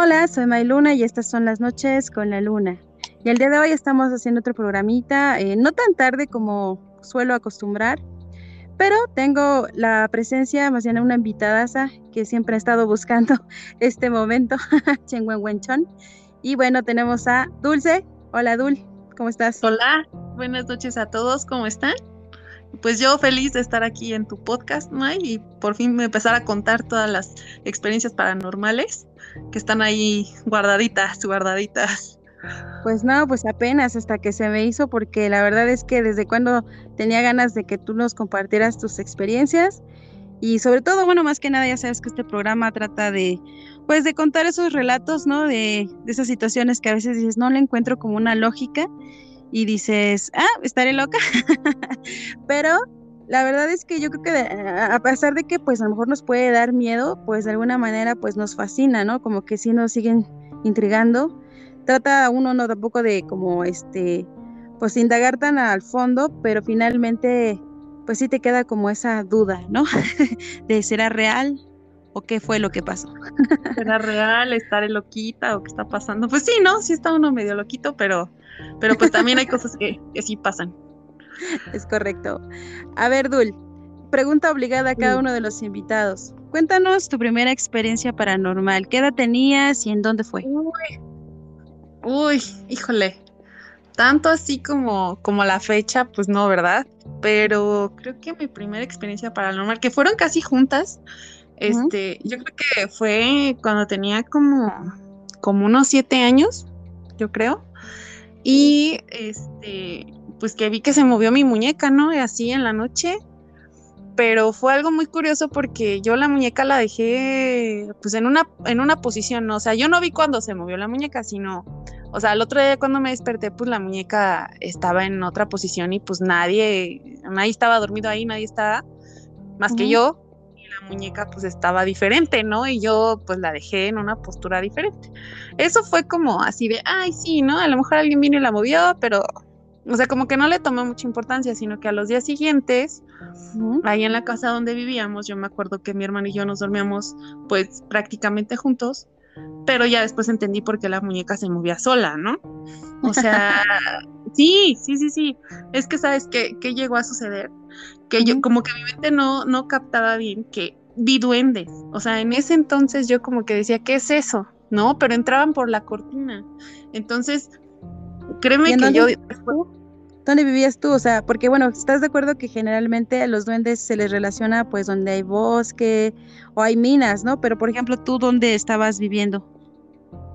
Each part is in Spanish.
Hola, soy Mayluna y estas son las noches con la luna. Y el día de hoy estamos haciendo otro programita, eh, no tan tarde como suelo acostumbrar, pero tengo la presencia, más bien una invitada que siempre ha estado buscando este momento, Wenchon. Y bueno, tenemos a Dulce. Hola, Dul, ¿cómo estás? Hola, buenas noches a todos, ¿cómo están? pues yo feliz de estar aquí en tu podcast, May, y por fin empezar a contar todas las experiencias paranormales que están ahí guardaditas, guardaditas. Pues no, pues apenas hasta que se me hizo, porque la verdad es que desde cuando tenía ganas de que tú nos compartieras tus experiencias y sobre todo, bueno, más que nada ya sabes que este programa trata de, pues de contar esos relatos, ¿no? De, de esas situaciones que a veces dices, no le encuentro como una lógica y dices, ah, estaré loca. Pero la verdad es que yo creo que a pesar de que pues a lo mejor nos puede dar miedo, pues de alguna manera pues nos fascina, ¿no? Como que sí nos siguen intrigando. Trata uno no tampoco de como este, pues indagar tan al fondo, pero finalmente pues sí te queda como esa duda, ¿no? de será real o qué fue lo que pasó. ¿Será real? ¿Estaré loquita o qué está pasando? Pues sí, ¿no? Sí está uno medio loquito, pero pero pues también hay cosas que, que sí pasan. Es correcto. A ver, Dul, pregunta obligada a cada uno de los invitados. Cuéntanos tu primera experiencia paranormal. ¿Qué edad tenías y en dónde fue? Uy, Uy híjole. Tanto así como, como la fecha, pues no, ¿verdad? Pero creo que mi primera experiencia paranormal, que fueron casi juntas, este, yo creo que fue cuando tenía como, como unos siete años, yo creo. Y este, pues que vi que se movió mi muñeca, ¿no? Así en la noche. Pero fue algo muy curioso porque yo la muñeca la dejé pues en una, en una posición, ¿no? O sea, yo no vi cuando se movió la muñeca, sino, o sea, el otro día cuando me desperté, pues la muñeca estaba en otra posición y pues nadie, nadie estaba dormido ahí, nadie estaba, más que yo, la muñeca pues estaba diferente, ¿no? Y yo pues la dejé en una postura diferente. Eso fue como así de, ay, sí, ¿no? A lo mejor alguien vino y la movió, pero, o sea, como que no le tomó mucha importancia, sino que a los días siguientes, ahí en la casa donde vivíamos, yo me acuerdo que mi hermano y yo nos dormíamos pues prácticamente juntos, pero ya después entendí por qué la muñeca se movía sola, ¿no? O sea, sí, sí, sí, sí. Es que, ¿sabes qué, qué llegó a suceder? que yo como que mi mente no, no captaba bien que vi duendes. O sea, en ese entonces yo como que decía, ¿qué es eso? ¿No? Pero entraban por la cortina. Entonces, créeme que yo... ¿Dónde vivías tú? O sea, porque bueno, ¿estás de acuerdo que generalmente a los duendes se les relaciona pues donde hay bosque o hay minas, ¿no? Pero por ejemplo, ¿tú dónde estabas viviendo?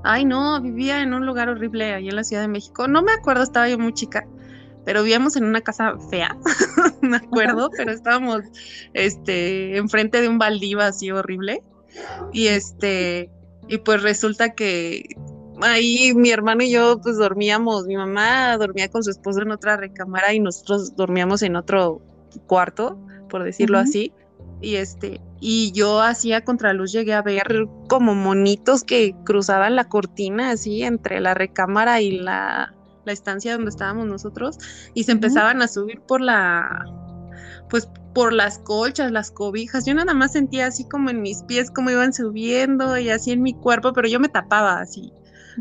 Ay, no, vivía en un lugar horrible ahí en la Ciudad de México. No me acuerdo, estaba yo muy chica pero vivíamos en una casa fea, me acuerdo, pero estábamos este enfrente de un baldío así horrible. Y este, y pues resulta que ahí mi hermano y yo pues dormíamos, mi mamá dormía con su esposo en otra recámara y nosotros dormíamos en otro cuarto, por decirlo así. Y este, y yo hacía contraluz llegué a ver como monitos que cruzaban la cortina así entre la recámara y la la estancia donde estábamos nosotros y se empezaban a subir por la pues por las colchas, las cobijas. Yo nada más sentía así como en mis pies como iban subiendo y así en mi cuerpo, pero yo me tapaba así,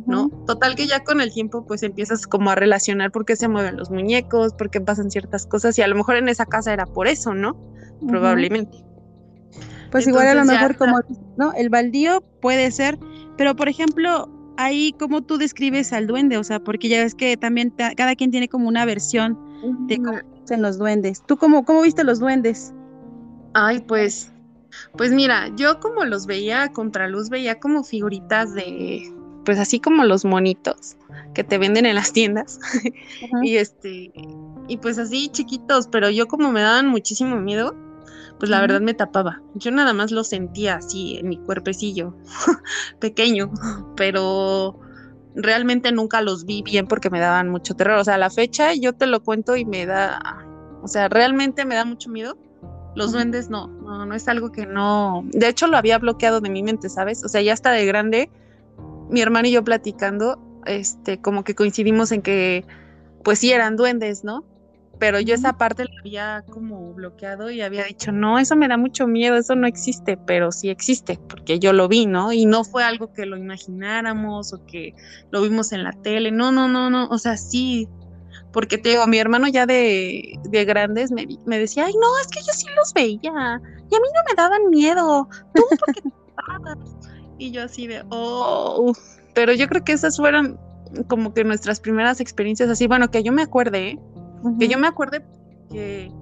¿no? Total que ya con el tiempo pues empiezas como a relacionar por qué se mueven los muñecos, por qué pasan ciertas cosas y a lo mejor en esa casa era por eso, ¿no? Probablemente. Pues igual a lo mejor como, ¿no? El baldío puede ser, pero por ejemplo, ahí cómo tú describes al duende, o sea, porque ya ves que también cada quien tiene como una versión de cómo los duendes. ¿Tú cómo, cómo viste los duendes? Ay, pues, pues mira, yo como los veía a contraluz, veía como figuritas de, pues así como los monitos que te venden en las tiendas. y este, y pues así chiquitos, pero yo como me daban muchísimo miedo, pues la verdad me tapaba. Yo nada más lo sentía así en mi cuerpecillo, pequeño, pero realmente nunca los vi bien porque me daban mucho terror. O sea, a la fecha yo te lo cuento y me da, o sea, realmente me da mucho miedo. Los duendes no, no, no es algo que no. De hecho, lo había bloqueado de mi mente, ¿sabes? O sea, ya está de grande, mi hermano y yo platicando, este, como que coincidimos en que, pues sí eran duendes, ¿no? pero yo esa parte la había como bloqueado y había dicho, no, eso me da mucho miedo, eso no existe, pero sí existe, porque yo lo vi, ¿no? Y no fue algo que lo imagináramos o que lo vimos en la tele, no, no, no, no, o sea, sí, porque te digo, mi hermano ya de, de grandes me, me, decía, ay, no, es que yo sí los veía y a mí no me daban miedo, tú porque Y yo así de, oh, pero yo creo que esas fueron como que nuestras primeras experiencias así, bueno, que yo me acuerde, que yo me acuerde que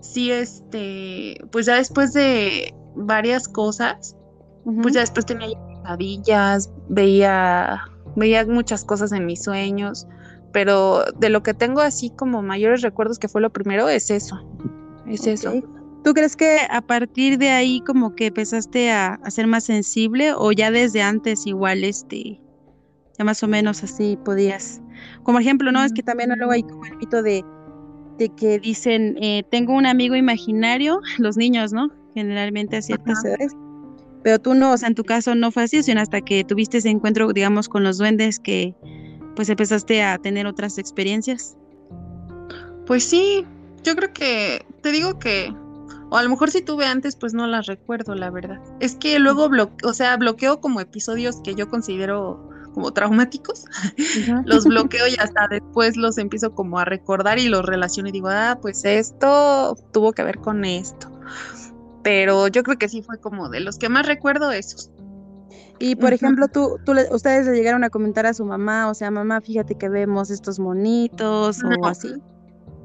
sí, este, pues ya después de varias cosas, pues ya después tenía pesadillas, veía, veía muchas cosas en mis sueños, pero de lo que tengo así como mayores recuerdos que fue lo primero es eso, es eso. ¿Tú crees que a partir de ahí como que empezaste a, a, ser más sensible o ya desde antes igual este ya más o menos así podías. Como ejemplo, ¿no? Es que también luego hay como el mito de, de que dicen, eh, tengo un amigo imaginario, los niños, ¿no? Generalmente a ciertas edades. Pero tú no, o sea, en tu caso no fue así, sino hasta que tuviste ese encuentro, digamos, con los duendes que pues empezaste a tener otras experiencias. Pues sí, yo creo que, te digo que, o a lo mejor si tuve antes, pues no las recuerdo, la verdad. Es que luego, bloqueo, o sea, bloqueo como episodios que yo considero como traumáticos, los bloqueo y hasta después los empiezo como a recordar y los relaciono y digo, ah, pues esto tuvo que ver con esto. Pero yo creo que sí fue como de los que más recuerdo esos. Y por ejemplo, tú, tú ustedes le llegaron a comentar a su mamá, o sea, mamá, fíjate que vemos estos monitos o así.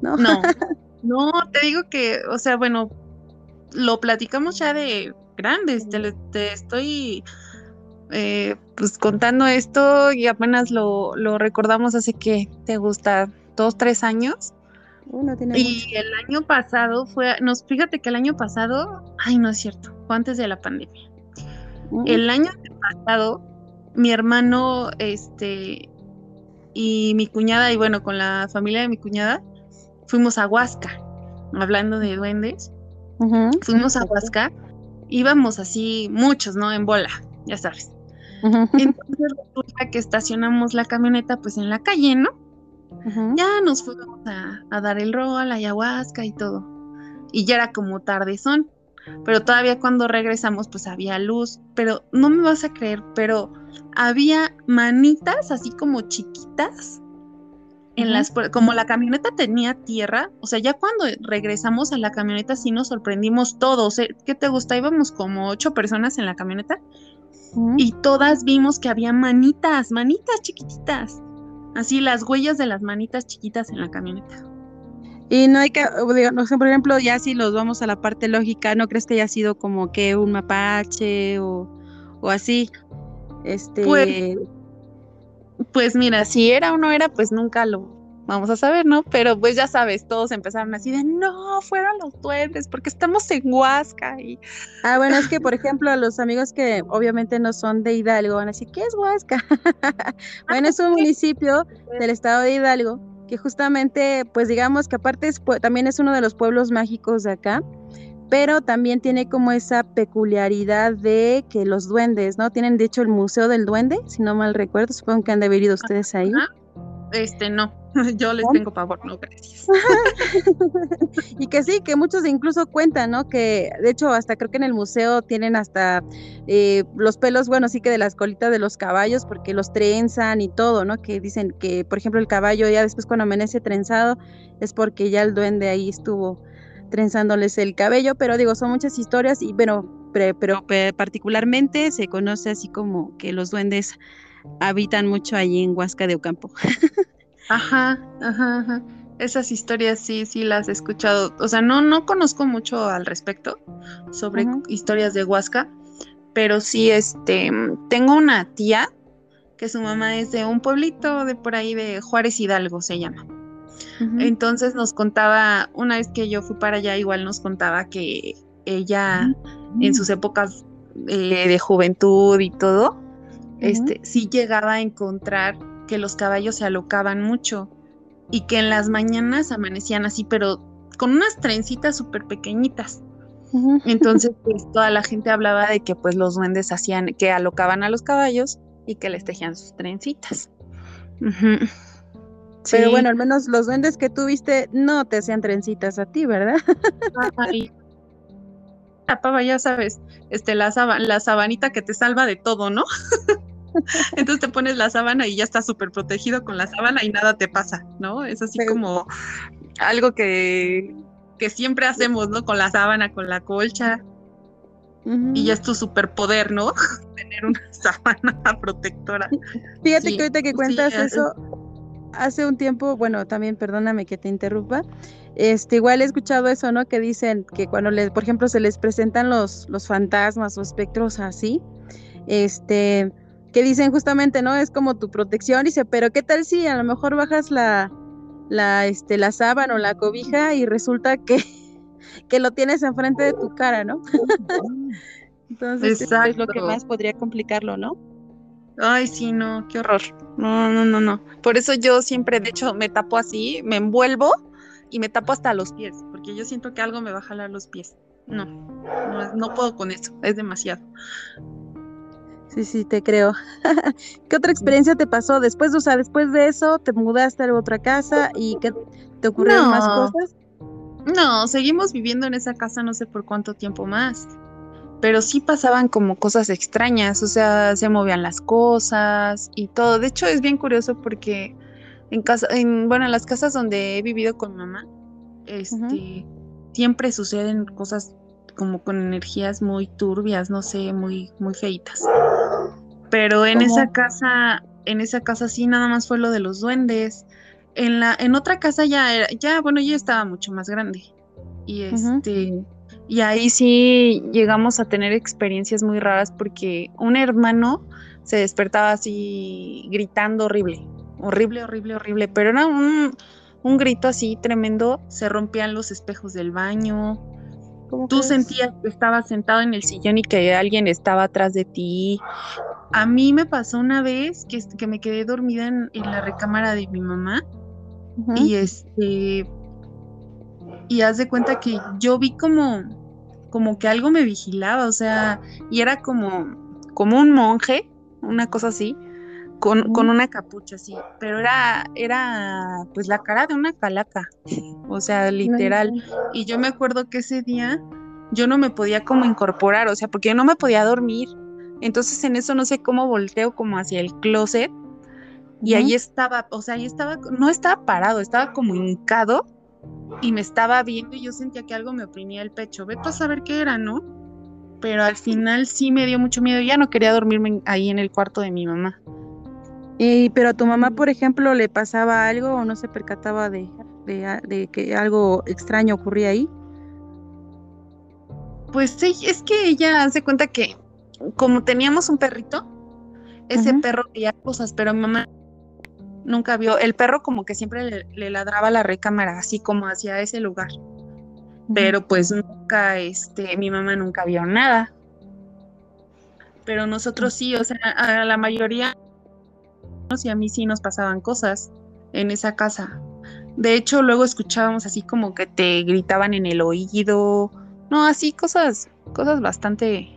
No, no, no, te digo que, o sea, bueno, lo platicamos ya de grandes, te estoy eh, pues contando esto y apenas lo, recordamos hace que te gusta dos, tres años. y el año pasado fue, nos fíjate que el año pasado, ay no es cierto, fue antes de la pandemia. Mm. El año pasado, mi hermano, este, y mi cuñada, y bueno, con la familia de mi cuñada, fuimos a Huasca, hablando de duendes. Fuimos a Huasca, íbamos así muchos, ¿no? En bola, ya sabes. Entonces resulta que estacionamos la camioneta pues en la calle, ¿no? Ya nos fuimos a, dar el rol, a la ayahuasca y todo. Y ya era como tarde son. Pero todavía cuando regresamos pues había luz. Pero no me vas a creer, pero había manitas así como chiquitas. En las, como la camioneta tenía tierra, o sea, ya cuando regresamos a la camioneta sí nos sorprendimos todos. ¿eh? ¿Qué te gusta? Íbamos como ocho personas en la camioneta y todas vimos que había manitas, manitas chiquititas. Así las huellas de las manitas chiquitas en la camioneta. Y no hay que, sé, por ejemplo, ya si los vamos a la parte lógica, ¿no crees que haya sido como que un mapache o, o así? Este. Pues, pues mira, si era o no era, pues nunca lo, vamos a saber, ¿no? Pero pues ya sabes, todos empezaron así de, no, fueron los duendes, porque estamos en Huasca. Y... Ah, bueno, es que por ejemplo, los amigos que obviamente no son de Hidalgo van a decir, ¿qué es Huasca? bueno, es un municipio del estado de Hidalgo que justamente, pues digamos que aparte es, también es uno de los pueblos mágicos de acá, pero también tiene como esa peculiaridad de que los duendes, ¿no? Tienen de hecho el Museo del Duende, si no mal recuerdo, supongo que han de haber ido ustedes ahí. Este, no, yo les tengo pavor, no, gracias. y que sí, que muchos incluso cuentan, ¿no? Que de hecho hasta creo que en el museo tienen hasta eh, los pelos, bueno, sí que de las colitas de los caballos, porque los trenzan y todo, ¿no? Que dicen que, por ejemplo, el caballo ya después cuando amanece trenzado es porque ya el duende ahí estuvo trenzándoles el cabello, pero digo, son muchas historias y bueno, pero, pero particularmente se conoce así como que los duendes habitan mucho allí en Huasca de Ocampo. ajá, ajá, ajá. Esas historias sí, sí las he escuchado. O sea, no, no conozco mucho al respecto sobre historias de Huasca, pero sí, este, tengo una tía que su mamá es de un pueblito de por ahí de Juárez Hidalgo, se llama. Entonces nos contaba, una vez que yo fui para allá, igual nos contaba que ella en sus épocas eh, de juventud y todo, este, sí llegaba a encontrar que los caballos se alocaban mucho y que en las mañanas amanecían así, pero con unas trencitas súper pequeñitas. Entonces, pues toda la gente hablaba de que pues los duendes hacían, que alocaban a los caballos y que les tejían sus trencitas. Pero bueno, al menos los duendes que tuviste no te hacían trencitas a ti, ¿verdad? la pava, ya sabes, este, la, la sabanita que te salva de todo, ¿no? Entonces te pones la sábana y ya estás súper protegido con la sábana y nada te pasa, ¿no? Es así como algo que, que siempre hacemos, ¿no? Con la sábana, con la colcha. Y ya es tu superpoder, ¿no? Tener una sábana protectora. Fíjate que ahorita que cuentas eso, hace un tiempo, bueno, también perdóname que te interrumpa, este, igual he escuchado eso, ¿no? Que dicen que cuando les, por ejemplo, se les presentan los, los fantasmas o espectros así, este, que dicen justamente, ¿no? Es como tu protección, dice, pero ¿qué tal si a lo mejor bajas la, la, este, la sábana o la cobija y resulta que, que lo tienes enfrente de tu cara, ¿no? Entonces, es lo que más podría complicarlo, ¿no? Ay, sí, no, qué horror. No, no, no, no. Por eso yo siempre, de hecho, me tapo así, me envuelvo y me tapo hasta los pies, porque yo siento que algo me va a jalar los pies. No, no, no puedo con eso, es demasiado. Sí, sí, te creo. ¿Qué otra experiencia te pasó después? O sea, después de eso, te mudaste a otra casa y ¿qué te ocurrieron más cosas? No, seguimos viviendo en esa casa no sé por cuánto tiempo más pero sí pasaban como cosas extrañas, o sea, se movían las cosas y todo. De hecho, es bien curioso porque en casa, en, bueno, en las casas donde he vivido con mamá, este, siempre suceden cosas como con energías muy turbias, no sé, muy, muy feitas. Pero en esa casa, en esa casa sí nada más fue lo de los duendes. En la, en otra casa ya era, ya, bueno, ya estaba mucho más grande. Y este, y ahí sí llegamos a tener experiencias muy raras porque un hermano se despertaba así gritando horrible, horrible, horrible, horrible, pero era un, grito así tremendo, se rompían los espejos del baño, tú sentías que estabas sentado en el sillón y que alguien estaba atrás de ti. A mí me pasó una vez que, que me quedé dormida en, la recámara de mi mamá y este y haz de cuenta que yo vi como como que algo me vigilaba, o sea, y era como, como un monje, una cosa así, con, con, una capucha así, pero era, era pues la cara de una calaca, o sea, literal. Y yo me acuerdo que ese día yo no me podía como incorporar, o sea, porque yo no me podía dormir. Entonces en eso no sé cómo volteo como hacia el closet y ahí estaba, o sea, ahí estaba, no estaba parado, estaba como hincado y me estaba viendo y yo sentía que algo me oprimía el pecho. Ve a saber qué era, ¿no? Pero al final sí me dio mucho miedo. Ya no quería dormirme ahí en el cuarto de mi mamá. Y, pero a tu mamá, por ejemplo, le pasaba algo o no se percataba de, de, que algo extraño ocurría ahí. Pues sí, es que ella hace cuenta que como teníamos un perrito, ese perro veía cosas, pero mi mamá nunca vio, el perro como que siempre le, ladraba la recámara, así como hacia ese lugar. Pero pues nunca, este, mi mamá nunca vio nada. Pero nosotros sí, o sea, a la mayoría, y a mí sí nos pasaban cosas en esa casa. De hecho, luego escuchábamos así como que te gritaban en el oído, no, así cosas, cosas bastante,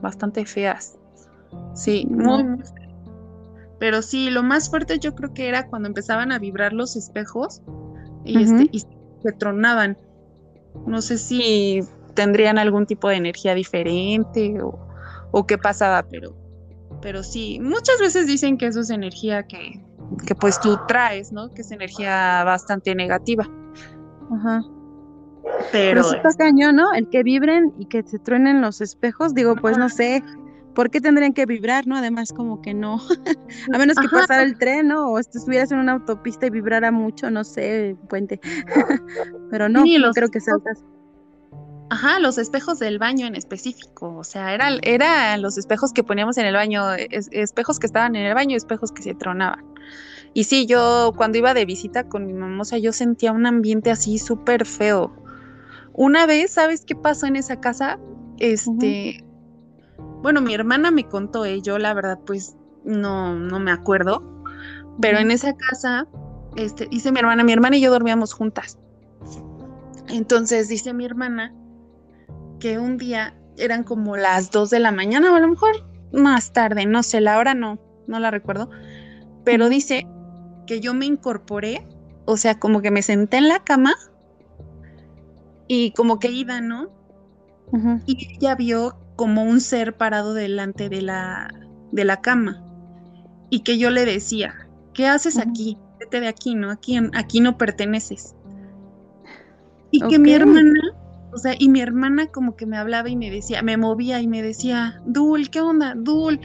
bastante feas. Sí, muy, muy pero sí, lo más fuerte yo creo que era cuando empezaban a vibrar los espejos y, este, y se tronaban. No sé si tendrían algún tipo de energía diferente o, o qué pasaba, pero, pero sí, muchas veces dicen que eso es energía que, que pues tú traes, ¿no? Que es energía bastante negativa. Ajá. Pero, pero está cañón, ¿no? El que vibren y que se truenen los espejos, digo, pues no sé, ¿por qué tendrían que vibrar, no? Además, como que no, a menos que pasara el tren, ¿no? O estuvieras en una autopista y vibrara mucho, no sé, puente. Pero no, no creo que sea Ajá, los espejos del baño en específico, o sea, eran era los espejos que poníamos en el baño, espejos que estaban en el baño, espejos que se tronaban. Y sí, yo cuando iba de visita con mi mamá, yo sentía un ambiente así súper feo. Una vez, ¿sabes qué pasó en esa casa? Este, bueno, mi hermana me contó, eh, yo la verdad pues no, no me acuerdo, pero en esa casa, este, dice mi hermana, mi hermana y yo dormíamos juntas. Entonces dice mi hermana que un día eran como las 2 de la mañana o a lo mejor más tarde, no sé, la hora no, no la recuerdo, pero dice que yo me incorporé, o sea, como que me senté en la cama y como que iba, ¿no? Y ella vio como un ser parado delante de la, de la cama y que yo le decía, ¿qué haces aquí? Vete de aquí, ¿no? Aquí, aquí no perteneces. Y que mi hermana, o sea, y mi hermana como que me hablaba y me decía, me movía y me decía, Dul, ¿qué onda? Dul,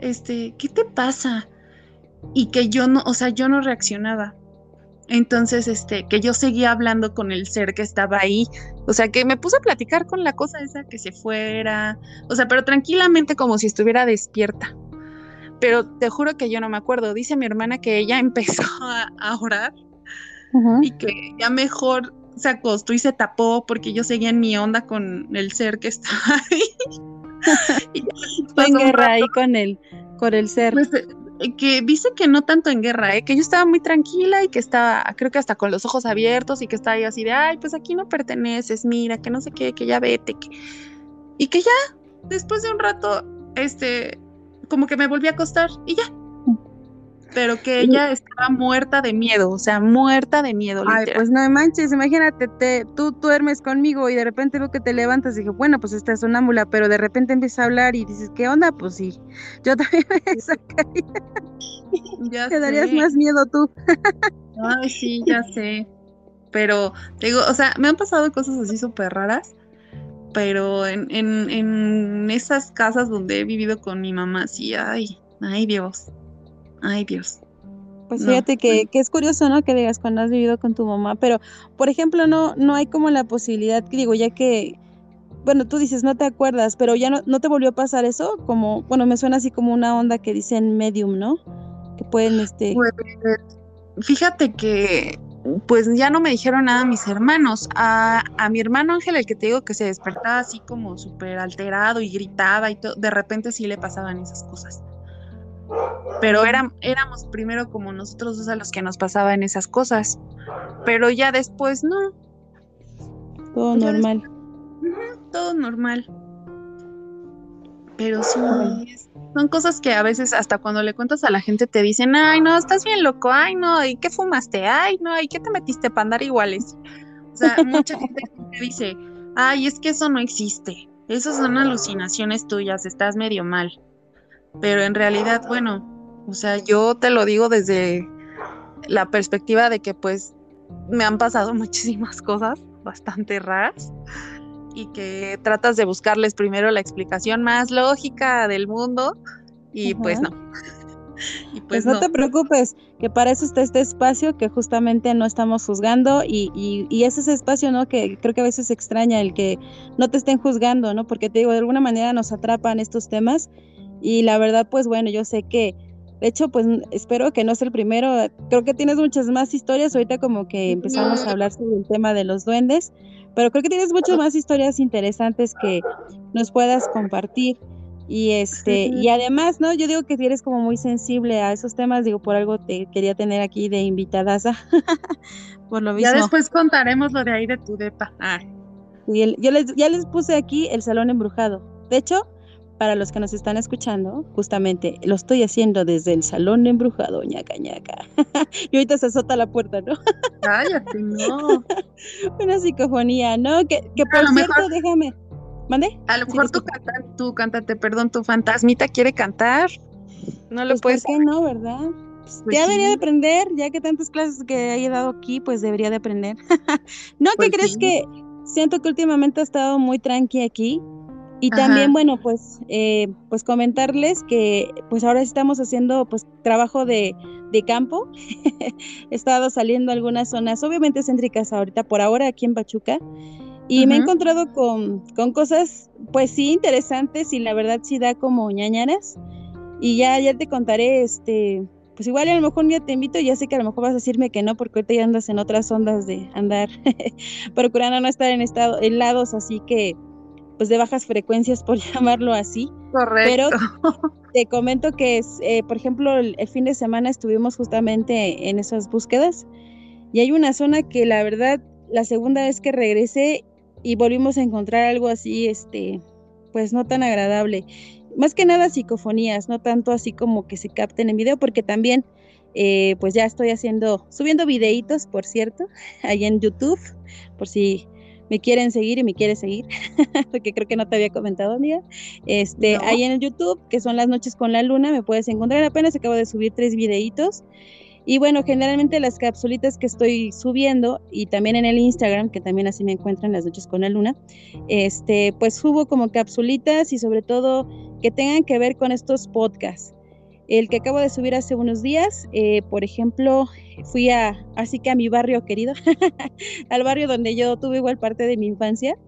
este, ¿qué te pasa? Y que yo no, o sea, yo no reaccionaba. Entonces, este, que yo seguía hablando con el ser que estaba ahí. O sea, que me puse a platicar con la cosa esa que se fuera. O sea, pero tranquilamente como si estuviera despierta. Pero te juro que yo no me acuerdo. Dice mi hermana que ella empezó a, orar y que ya mejor se acostó y se tapó porque yo seguía en mi onda con el ser que estaba ahí. Fue en guerra ahí con el, con el ser. Pues, eh, que dice que no tanto en guerra, ¿eh? que yo estaba muy tranquila y que estaba, creo que hasta con los ojos abiertos y que estaba ahí así de, ay, pues aquí no perteneces, mira, que no sé qué, que ya vete, y que ya, después de un rato, este, como que me volví a acostar y ya, pero que ella estaba muerta de miedo, o sea, muerta de miedo. Ay, pues no manches, imagínate, te, tú duermes conmigo y de repente veo que te levantas y dije, bueno, pues esta es sonámbula, pero de repente empieza a hablar y dices, ¿qué onda? Pues sí, yo también me sacaría. Ya te darías más miedo tú. Ay, sí, ya sé. Pero, te digo, o sea, me han pasado cosas así súper raras, pero en, en, en esas casas donde he vivido con mi mamá, sí, ay, ay Dios. Ay, Dios. Pues fíjate que, que, es curioso, ¿no? Que digas cuando has vivido con tu mamá, pero, por ejemplo, no, no hay como la posibilidad, que digo, ya que, bueno, tú dices, no te acuerdas, pero ya no, no te volvió a pasar eso, como, bueno, me suena así como una onda que dicen medium, ¿no? Que pueden, este... Pues, fíjate que, pues ya no me dijeron nada mis hermanos. A, a mi hermano Ángel, el que te digo que se despertaba así como súper alterado y gritaba y todo, de repente sí le pasaban esas cosas pero éramos primero como nosotros dos a los que nos pasaban esas cosas, pero ya después no. Todo normal. todo normal. Pero sí, son cosas que a veces hasta cuando le cuentas a la gente te dicen, ay, no, estás bien loco, ay, no, ¿y qué fumaste? Ay, no, ¿y qué te metiste para andar iguales? O sea, mucha gente dice, ay, es que eso no existe, esas son alucinaciones tuyas, estás medio mal. Pero en realidad, bueno, o sea, yo te lo digo desde la perspectiva de que pues me han pasado muchísimas cosas bastante raras y que tratas de buscarles primero la explicación más lógica del mundo y pues no. Y pues, pues no, te preocupes, que para eso está este espacio que justamente no estamos juzgando y, y, y, es ese espacio, ¿no? Que creo que a veces extraña el que no te estén juzgando, ¿no? Porque te digo, de alguna manera nos atrapan estos temas y la verdad, pues bueno, yo sé que, de hecho, pues espero que no sea el primero. Creo que tienes muchas más historias. Ahorita como que empezamos a hablar sobre el tema de los duendes, pero creo que tienes muchas más historias interesantes que nos puedas compartir. Y este, y además, ¿no? Yo digo que eres como muy sensible a esos temas, digo, por algo te quería tener aquí de invitadaza. por lo mismo. Ya después contaremos lo de ahí de tu depa. Y yo les, ya les puse aquí el salón embrujado. De hecho, para los que nos están escuchando, justamente lo estoy haciendo desde el salón embrujado, ñaca ñaca. y ahorita se azota la puerta, ¿no? Cállate, no. Una psicofonía, ¿no? Que, que por cierto, déjame. ¿Mande? A lo mejor tu, tu cantante, perdón, tu fantasmita quiere cantar. No lo pues, puedes. ¿Por qué no, verdad? Pues ya debería de aprender, ya que tantas clases que haya dado aquí, pues debería de aprender. no, ¿qué pues crees que siento que últimamente ha estado muy tranqui aquí? Y también, bueno, pues, eh, pues comentarles que pues ahora estamos haciendo pues trabajo de, de campo. He estado saliendo a algunas zonas, obviamente céntricas ahorita, por ahora aquí en Pachuca. Y me he encontrado con, con, cosas, pues sí, interesantes y la verdad sí da como ñañaras. Y ya, ya te contaré, este, pues igual a lo mejor un día te invito, ya sé que a lo mejor vas a decirme que no, porque ahorita ya andas en otras ondas de andar procurando no estar en estado, en lados, así que pues de bajas frecuencias, por llamarlo así. Correcto. Pero te comento que, es, eh, por ejemplo, el, fin de semana estuvimos justamente en esas búsquedas y hay una zona que la verdad, la segunda vez que regresé y volvimos a encontrar algo así, este, pues no tan agradable. Más que nada psicofonías, no tanto así como que se capten en video, porque también eh, pues ya estoy haciendo, subiendo videitos, por cierto, ahí en YouTube, por si me quieren seguir y me quiere seguir, porque creo que no te había comentado, amiga. Este, ahí en el YouTube, que son las noches con la luna, me puedes encontrar. Apenas acabo de subir tres videitos. Y bueno, generalmente las capsulitas que estoy subiendo y también en el Instagram, que también así me encuentran las noches con la luna, este, pues subo como capsulitas y sobre todo que tengan que ver con estos podcasts. El que acabo de subir hace unos días, eh, por ejemplo, fui a, así que a mi barrio querido, al barrio donde yo tuve igual parte de mi infancia,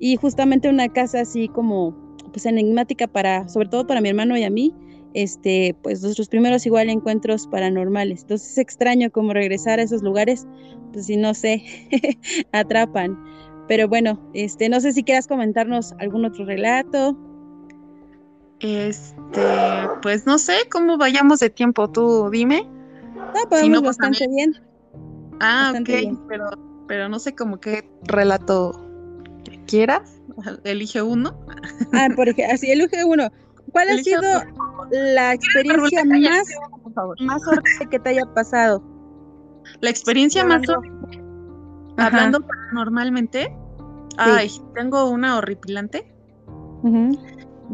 y justamente una casa así como, pues enigmática para, sobre todo para mi hermano y a mí, este, pues nuestros primeros igual encuentros paranormales. Entonces es extraño como regresar a esos lugares, pues si no sé, atrapan. Pero bueno, este, no sé si quieras comentarnos algún otro relato. Este, pues no sé cómo vayamos de tiempo, tú dime. No, podemos pues, bastante bien. Ah, ok, pero, pero no sé cómo qué relato quieras. Elige uno. Ah, por ejemplo, así, elige uno. ¿Cuál ha sido la experiencia más, más horrible que te haya pasado? La experiencia más horrible. Hablando normalmente. Ay, tengo una horripilante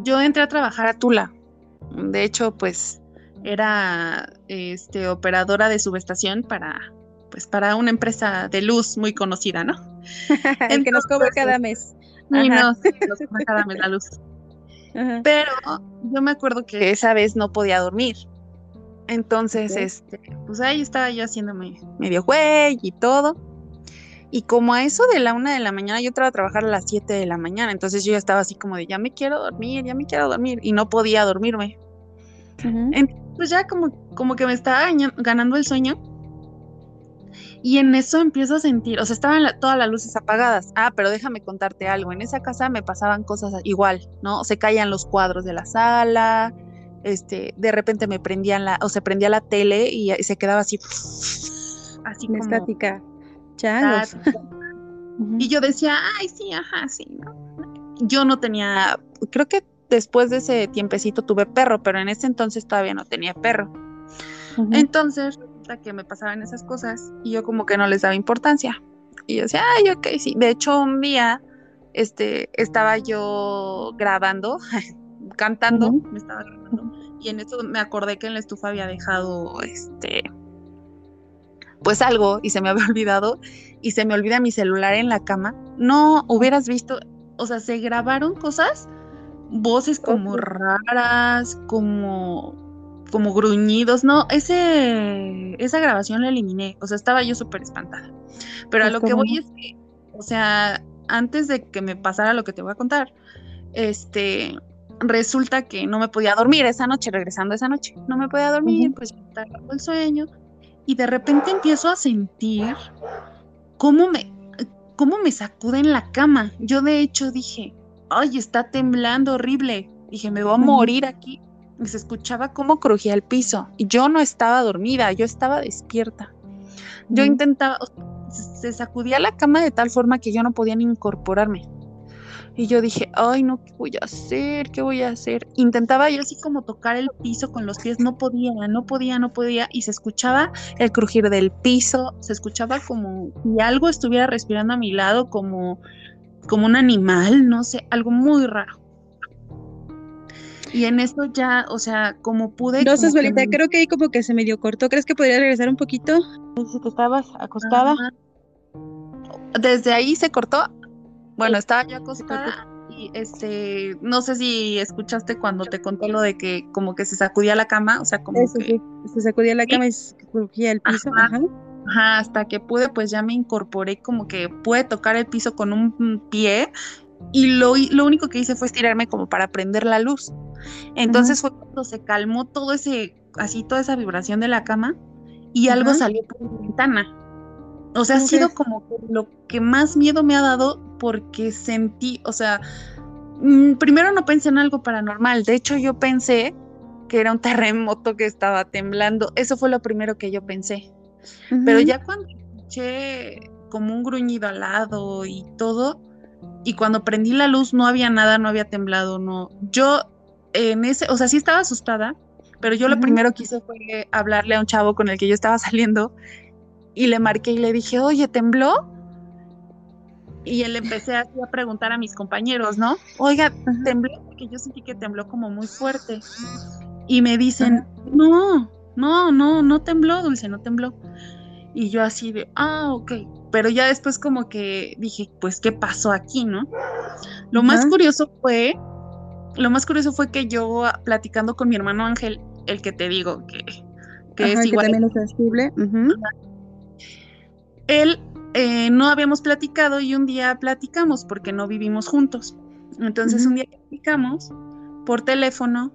yo entré a trabajar a Tula. De hecho, pues era este operadora de subestación para pues para una empresa de luz muy conocida, ¿no? El que nos cobra cada mes. Y no, sí, nos cobra cada mes la luz. Pero yo me acuerdo que esa vez no podía dormir. Entonces, este, pues ahí estaba yo haciéndome medio güey y todo. Y como a eso de la una de la mañana, yo entraba a trabajar a las siete de la mañana, entonces yo ya estaba así como de, ya me quiero dormir, ya me quiero dormir, y no podía dormirme. Entonces ya como, como que me estaba ganando el sueño, y en eso empiezo a sentir, o sea, estaban todas las luces apagadas. Ah, pero déjame contarte algo, en esa casa me pasaban cosas igual, ¿no? Se caían los cuadros de la sala, este, de repente me prendían la, o se prendía la tele y, se quedaba así, así como... Estática y yo decía, ay, sí, ajá, sí, Yo no tenía, creo que después de ese tiempecito tuve perro, pero en ese entonces todavía no tenía perro. Entonces, resulta que me pasaban esas cosas y yo como que no les daba importancia. Y yo decía, ay, ok, sí. De hecho, un día, este, estaba yo grabando, cantando, me estaba grabando, y en eso me acordé que en la estufa había dejado, este, pues algo y se me había olvidado y se me olvida mi celular en la cama, no hubieras visto, o sea, se grabaron cosas, voces como raras, como como gruñidos, no, ese esa grabación la eliminé, o sea, estaba yo súper espantada. Pero a lo que voy es que, o sea, antes de que me pasara lo que te voy a contar, este, resulta que no me podía dormir esa noche, regresando esa noche, no me podía dormir, pues estaba el sueño, y de repente empiezo a sentir cómo me, cómo me sacuden la cama. Yo de hecho dije, ay, está temblando horrible. Dije, me voy a morir aquí. Y se escuchaba cómo crujía el piso. Y yo no estaba dormida, yo estaba despierta. Yo intentaba, se sacudía la cama de tal forma que yo no podía ni incorporarme. Y yo dije, ay, no, ¿qué voy a hacer? ¿Qué voy a hacer? Intentaba yo así como tocar el piso con los pies, no podía, no podía, no podía. Y se escuchaba el crujir del piso, se escuchaba como si algo estuviera respirando a mi lado, como, como un animal, no sé, algo muy raro. Y en eso ya, o sea, como pude. No, Susvelita, creo que ahí como que se medio cortó. ¿Crees que podría regresar un poquito? Si que estabas acostada. Desde ahí se cortó. Bueno, estaba yo acostada y este, no sé si escuchaste cuando te conté lo de que como que se sacudía la cama, o sea, como que se sacudía la cama y se crujía el piso. Ajá. Ajá. hasta que pude, pues ya me incorporé como que pude tocar el piso con un pie y lo, lo único que hice fue estirarme como para prender la luz. Entonces fue cuando se calmó todo ese, así toda esa vibración de la cama y algo salió por la ventana. O sea, ha sido como lo que más miedo me ha dado porque sentí, o sea, mm, primero no pensé en algo paranormal, de hecho yo pensé que era un terremoto que estaba temblando, eso fue lo primero que yo pensé. Pero ya cuando escuché como un gruñido al lado y todo, y cuando prendí la luz no había nada, no había temblado, no. Yo en ese, o sea, sí estaba asustada, Pero yo lo primero que hice fue hablarle a un chavo con el que yo estaba saliendo y le marqué y le dije, oye, ¿tembló? Y él empecé así a preguntar a mis compañeros, ¿no? Oiga, tembló, porque yo sentí que tembló como muy fuerte. Y me dicen, no, no, no, no tembló, Dulce, no tembló. Y yo así de, ah, ok. Pero ya después como que dije, pues, ¿qué pasó aquí, no? Lo más curioso fue, lo más curioso fue que yo ah, platicando con mi hermano Ángel, el que te digo que, que es igual. también es sensible. Él eh, no habíamos platicado y un día platicamos porque no vivimos juntos. Entonces un día platicamos por teléfono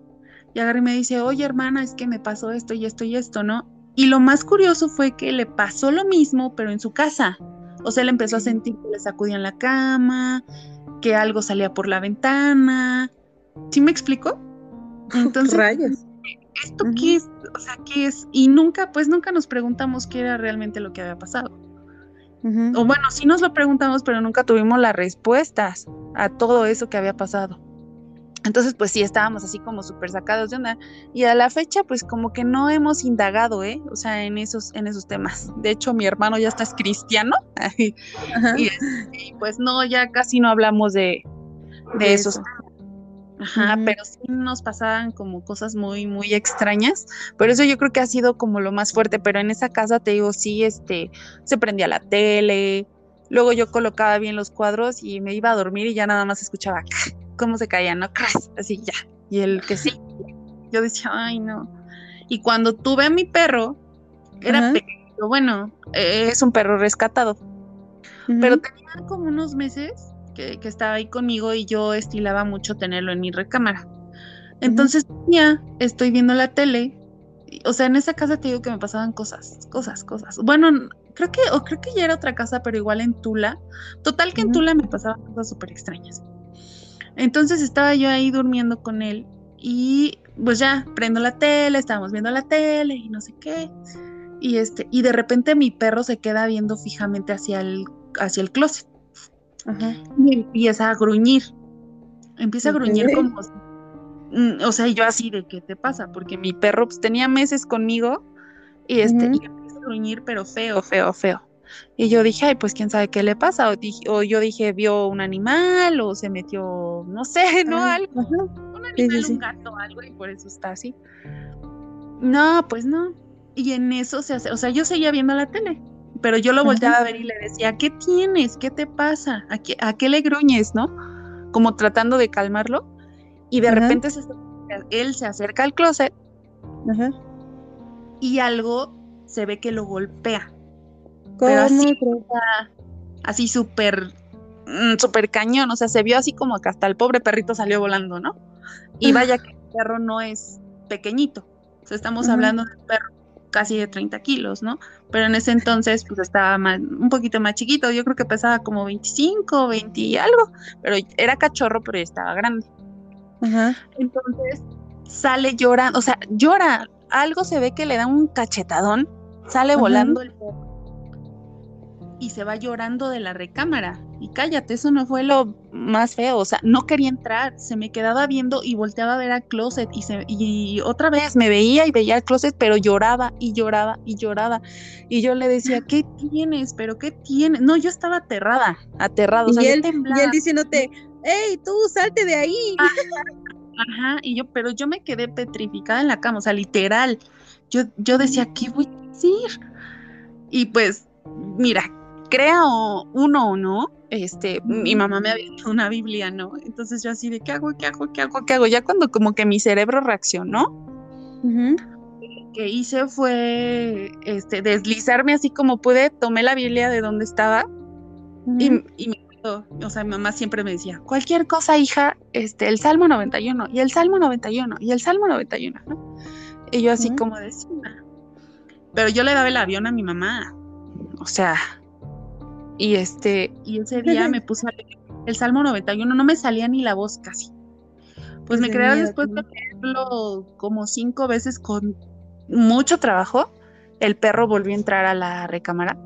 y agarré y me dice, oye hermana, es que me pasó esto y esto y esto, ¿no? Y lo más curioso fue que le pasó lo mismo, pero en su casa. O sea, él empezó a sentir que le sacudían la cama, que algo salía por la ventana. ¿Sí me explico? Entonces, Rayos. ¿esto qué es? O sea, ¿qué es? Y nunca, pues nunca nos preguntamos qué era realmente lo que había pasado. O bueno, sí nos lo preguntamos, pero nunca tuvimos las respuestas a todo eso que había pasado. Entonces, pues sí, estábamos así como súper sacados de onda. Y a la fecha, pues como que no hemos indagado, ¿eh? O sea, en esos, en esos temas. De hecho, mi hermano ya está es cristiano. y, pues no, ya casi no hablamos de, de, esos temas. Ajá, pero sí nos pasaban como cosas muy, muy extrañas. Por eso yo creo que ha sido como lo más fuerte. Pero en esa casa, te digo, sí, este, se prendía la tele. Luego yo colocaba bien los cuadros y me iba a dormir y ya nada más escuchaba cómo se caía, ¿no? Así ya. Y el que sí. Yo decía, ay, no. Y cuando tuve a mi perro, era pequeño, bueno, es un perro rescatado. Pero tenía como unos meses que, estaba ahí conmigo y yo estilaba mucho tenerlo en mi recámara. Entonces, ya estoy viendo la tele. O sea, en esa casa te digo que me pasaban cosas, cosas, cosas. Bueno, creo que, o creo que ya era otra casa, pero igual en Tula. Total que en Tula me pasaban cosas súper extrañas. Entonces estaba yo ahí durmiendo con él y pues ya prendo la tele, estábamos viendo la tele y no sé qué. Y este, y de repente mi perro se queda viendo fijamente hacia el, hacia el closet. Y empieza a gruñir. Empieza a gruñir como. Mm, o sea, yo así de qué te pasa, porque mi perro pues, tenía meses conmigo y este, y empieza a gruñir, pero feo, feo, feo. Y yo dije, ay, pues quién sabe qué le pasa. O, dije, o yo dije, vio un animal o se metió, no sé, ¿no? Ah, algo. Un animal, un gato, algo, y por eso está así. No, pues no. Y en eso se hace, o sea, yo seguía viendo la tele pero yo lo volteaba a ver y le decía, ¿qué tienes? ¿Qué te pasa? ¿A qué, a qué le gruñes, no? Como tratando de calmarlo. Y de repente él se acerca al closet y algo se ve que lo golpea. Pero así, así súper, mm, súper cañón. O sea, se vio así como que hasta el pobre perrito salió volando, ¿no? Y vaya que el perro no es pequeñito. O sea, estamos hablando de un perro casi de 30 kilos, ¿no? Pero en ese entonces pues estaba un poquito más chiquito, yo creo que pesaba como 25, 20 y algo, pero era cachorro, pero estaba grande. Entonces sale llorando, o sea, llora, algo se ve que le da un cachetadón, sale volando el perro y se va llorando de la recámara. Y cállate, eso no fue lo más feo, o sea, no quería entrar, se me quedaba viendo y volteaba a ver al closet y, se, y otra vez me veía y veía al closet, pero lloraba y lloraba y lloraba. Y yo le decía, ¿qué tienes? ¿Pero qué tienes? No, yo estaba aterrada, aterrada. y, él, y él diciéndote, hey, tú salte de ahí. Ajá, y yo, pero yo me quedé petrificada en la cama, o sea, literal. Yo, yo decía, ¿qué voy a decir? Y pues, mira, crea uno o no, este, mi mamá me había dado una Biblia, ¿no? Entonces yo así de, ¿qué hago? ¿Qué hago? ¿Qué hago? ¿Qué hago? Ya cuando como que mi cerebro reaccionó, lo que hice fue este, deslizarme así como pude, tomé la Biblia de donde estaba y, y o sea, mi mamá siempre me decía, cualquier cosa, hija, este, el Salmo 91, y el Salmo 91, y el Salmo 91, ¿no? Y yo así como decía, pero yo le daba el avión a mi mamá, o sea, y este, y ese día me puse a leer el Salmo 91, no me salía ni la voz casi. Pues me quedé después de leerlo como cinco veces con mucho trabajo. El perro volvió a entrar a la recámara.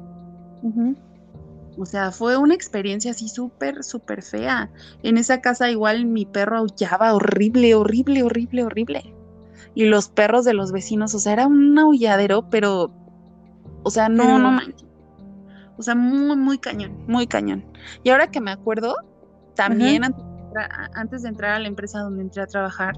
O sea, fue una experiencia así súper, súper fea. En esa casa igual mi perro aullaba horrible, horrible, horrible, horrible. y los perros de los vecinos, o sea, era un aulladero, pero, o sea, no, no manches. O sea, muy, muy cañón, muy cañón. Y ahora que me acuerdo, también antes, de entrar a la empresa donde entré a trabajar,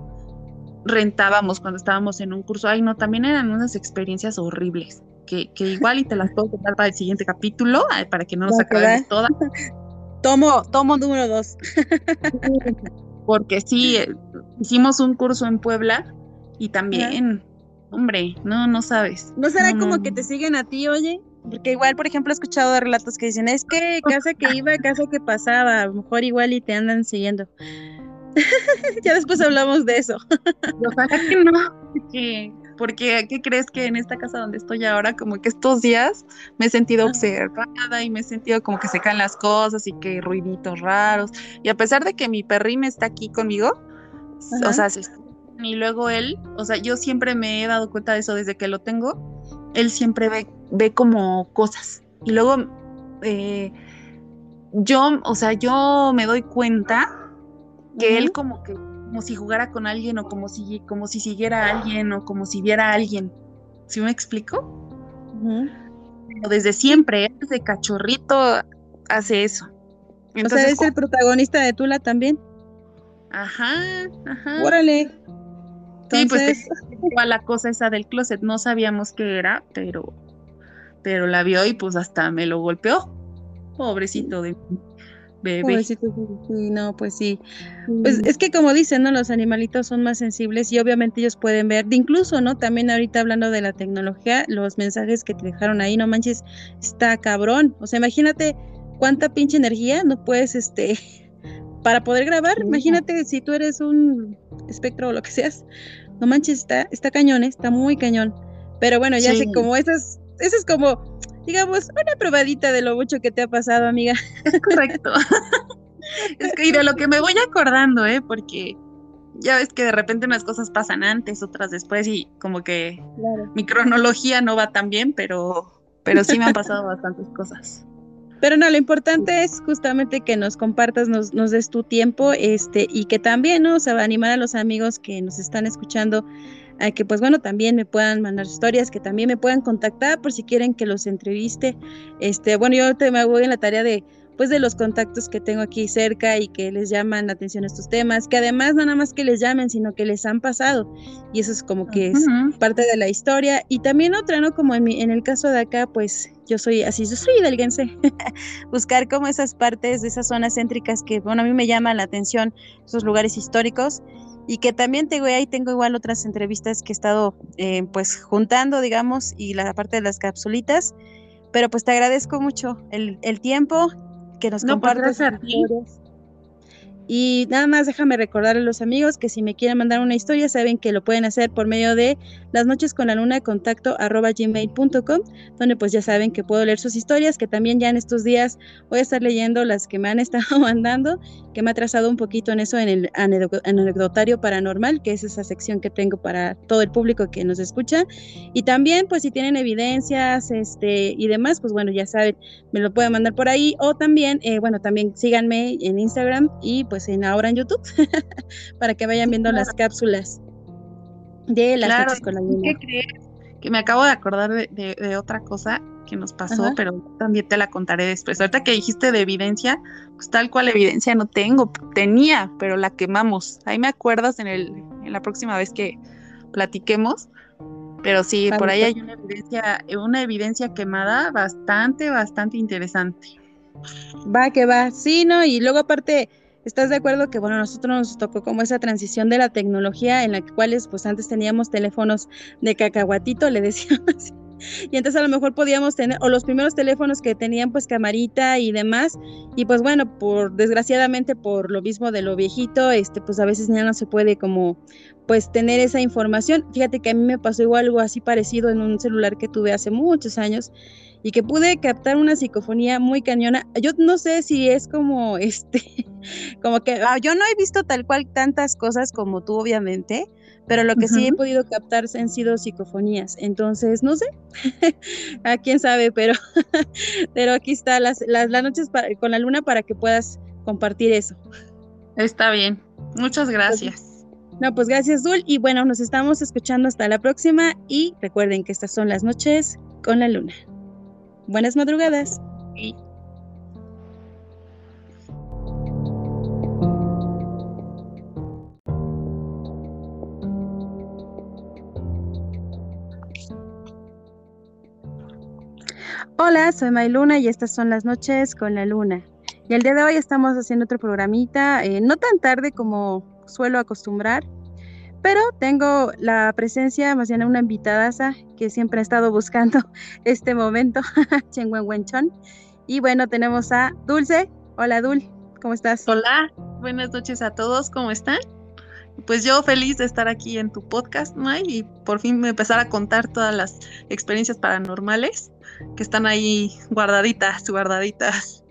rentábamos cuando estábamos en un curso. Ay, no, también eran unas experiencias horribles, que, que igual y te las puedo contar para el siguiente capítulo, para que no nos acabemos todas. Tomo, tomo número dos. Porque sí, eh, hicimos un curso en Puebla y también, hombre, no, no sabes. ¿No será como que te siguen a ti, oye? Porque igual, por ejemplo, he escuchado de relatos que dicen, es que casa que iba, casa que pasaba, a lo mejor igual y te andan siguiendo. ya después hablamos de eso. Ojalá que no, porque, porque ¿qué crees que en esta casa donde estoy ahora, como que estos días me he sentido observada y me he sentido como que se caen las cosas y que ruiditos raros. Y a pesar de que mi perrín está aquí conmigo, o sea, y luego él, o sea, yo siempre me he dado cuenta de eso desde que lo tengo, él siempre ve, ve como cosas. Y luego eh, yo, o sea, yo me doy cuenta que él como que, como si jugara con alguien o como si, como si siguiera a alguien o como si viera a alguien. ¿Sí me explico? Desde siempre, desde cachorrito hace eso. Entonces, o sea, es el protagonista de Tula también. Ajá, ajá. Órale. Sí, pues la cosa esa del closet, no sabíamos qué era, pero, pero la vio y pues hasta me lo golpeó. Pobrecito de bebé. Pobrecito, sí, no, pues sí. Pues es que como dicen, ¿no? Los animalitos son más sensibles y obviamente ellos pueden ver, incluso, ¿no? También ahorita hablando de la tecnología, los mensajes que te dejaron ahí, no manches, está cabrón. O sea, imagínate cuánta pinche energía no puedes, este, para poder grabar. Imagínate si tú eres un espectro o lo que seas. No manches, está, está cañón, ¿eh? está muy cañón. Pero bueno, ya sé, como esas, eso es como, digamos, una probadita de lo mucho que te ha pasado, amiga. Es correcto. es que de lo que me voy acordando, ¿eh? Porque ya ves que de repente unas cosas pasan antes, otras después, y como que mi cronología no va tan bien, pero, pero sí me han pasado bastantes cosas. Pero no, lo importante es justamente que nos compartas, nos, nos des tu tiempo, este, y que también, ¿no? O sea, animar a los amigos que nos están escuchando a que pues bueno también me puedan mandar historias, que también me puedan contactar por si quieren que los entreviste. Este, bueno, yo te me voy en la tarea de pues de los contactos que tengo aquí cerca y que les llaman la atención estos temas, que además no nada más que les llamen, sino que les han pasado. Y eso es como que es parte de la historia. Y también otra, ¿no? Como en, mi, en el caso de acá, pues yo soy así, yo soy hidalguense. Buscar como esas partes de esas zonas céntricas que, bueno, a mí me llaman la atención, esos lugares históricos. Y que también tengo ahí, tengo igual otras entrevistas que he estado eh, pues juntando, digamos, y la parte de las capsulitas. Pero pues te agradezco mucho el, el tiempo que nos no, pues, compartas. Y nada más déjame recordar a los amigos que si me quieren mandar una historia, saben que lo pueden hacer por medio de las noches con la luna contacto arroba gmail.com, donde pues ya saben que puedo leer sus historias, que también ya en estos días voy a estar leyendo las que me han estado mandando, que me ha trazado un poquito en eso en el anecdotario paranormal, que es esa sección que tengo para todo el público que nos escucha. Y también pues si tienen evidencias este, y demás, pues bueno, ya saben, me lo pueden mandar por ahí o también, eh, bueno, también síganme en Instagram y pues pues en ahora en YouTube para que vayan viendo las cápsulas de las claro, con la ¿Qué crees? Que me acabo de acordar de, otra cosa que nos pasó, pero también te la contaré después. Ahorita que dijiste de evidencia, pues tal cual evidencia no tengo, tenía, pero la quemamos. Ahí me acuerdas en, el, en la próxima vez que platiquemos. Pero sí, por ahí hay una evidencia, una evidencia quemada bastante, bastante interesante. Va que va, sí, ¿no? Y luego aparte, ¿Estás de acuerdo que, bueno, nosotros nos tocó como esa transición de la tecnología en la cuales, pues antes teníamos teléfonos de cacahuatito, le decíamos, y entonces a lo mejor podíamos tener, o los primeros teléfonos que tenían pues camarita y demás, y pues bueno, por desgraciadamente por lo mismo de lo viejito, este, pues a veces ya no se puede como pues tener esa información. Fíjate que a mí me pasó igual algo así parecido en un celular que tuve hace muchos años, y que pude captar una psicofonía muy cañona. Yo no sé si es como este, como que ah, yo no he visto tal cual tantas cosas como tú, obviamente, pero lo que sí he podido captar han sido psicofonías. Entonces, no sé, a quién sabe, pero, pero aquí está las, las, noches con la luna para que puedas compartir eso. Está bien, muchas gracias. No, pues gracias, Dul. Y bueno, nos estamos escuchando hasta la próxima. Y recuerden que estas son las noches con la luna. Buenas madrugadas. Hola, soy Mayluna y estas son las noches con la luna. Y el día de hoy estamos haciendo otro programita, eh, no tan tarde como suelo acostumbrar, pero tengo la presencia, más una invitada que siempre ha estado buscando este momento, Chengwenwenchon. Y bueno, tenemos a Dulce. Hola, Dul, ¿cómo estás? Hola, buenas noches a todos, ¿cómo están? Pues yo feliz de estar aquí en tu podcast, May, y por fin empezar a contar todas las experiencias paranormales que están ahí guardaditas, guardaditas.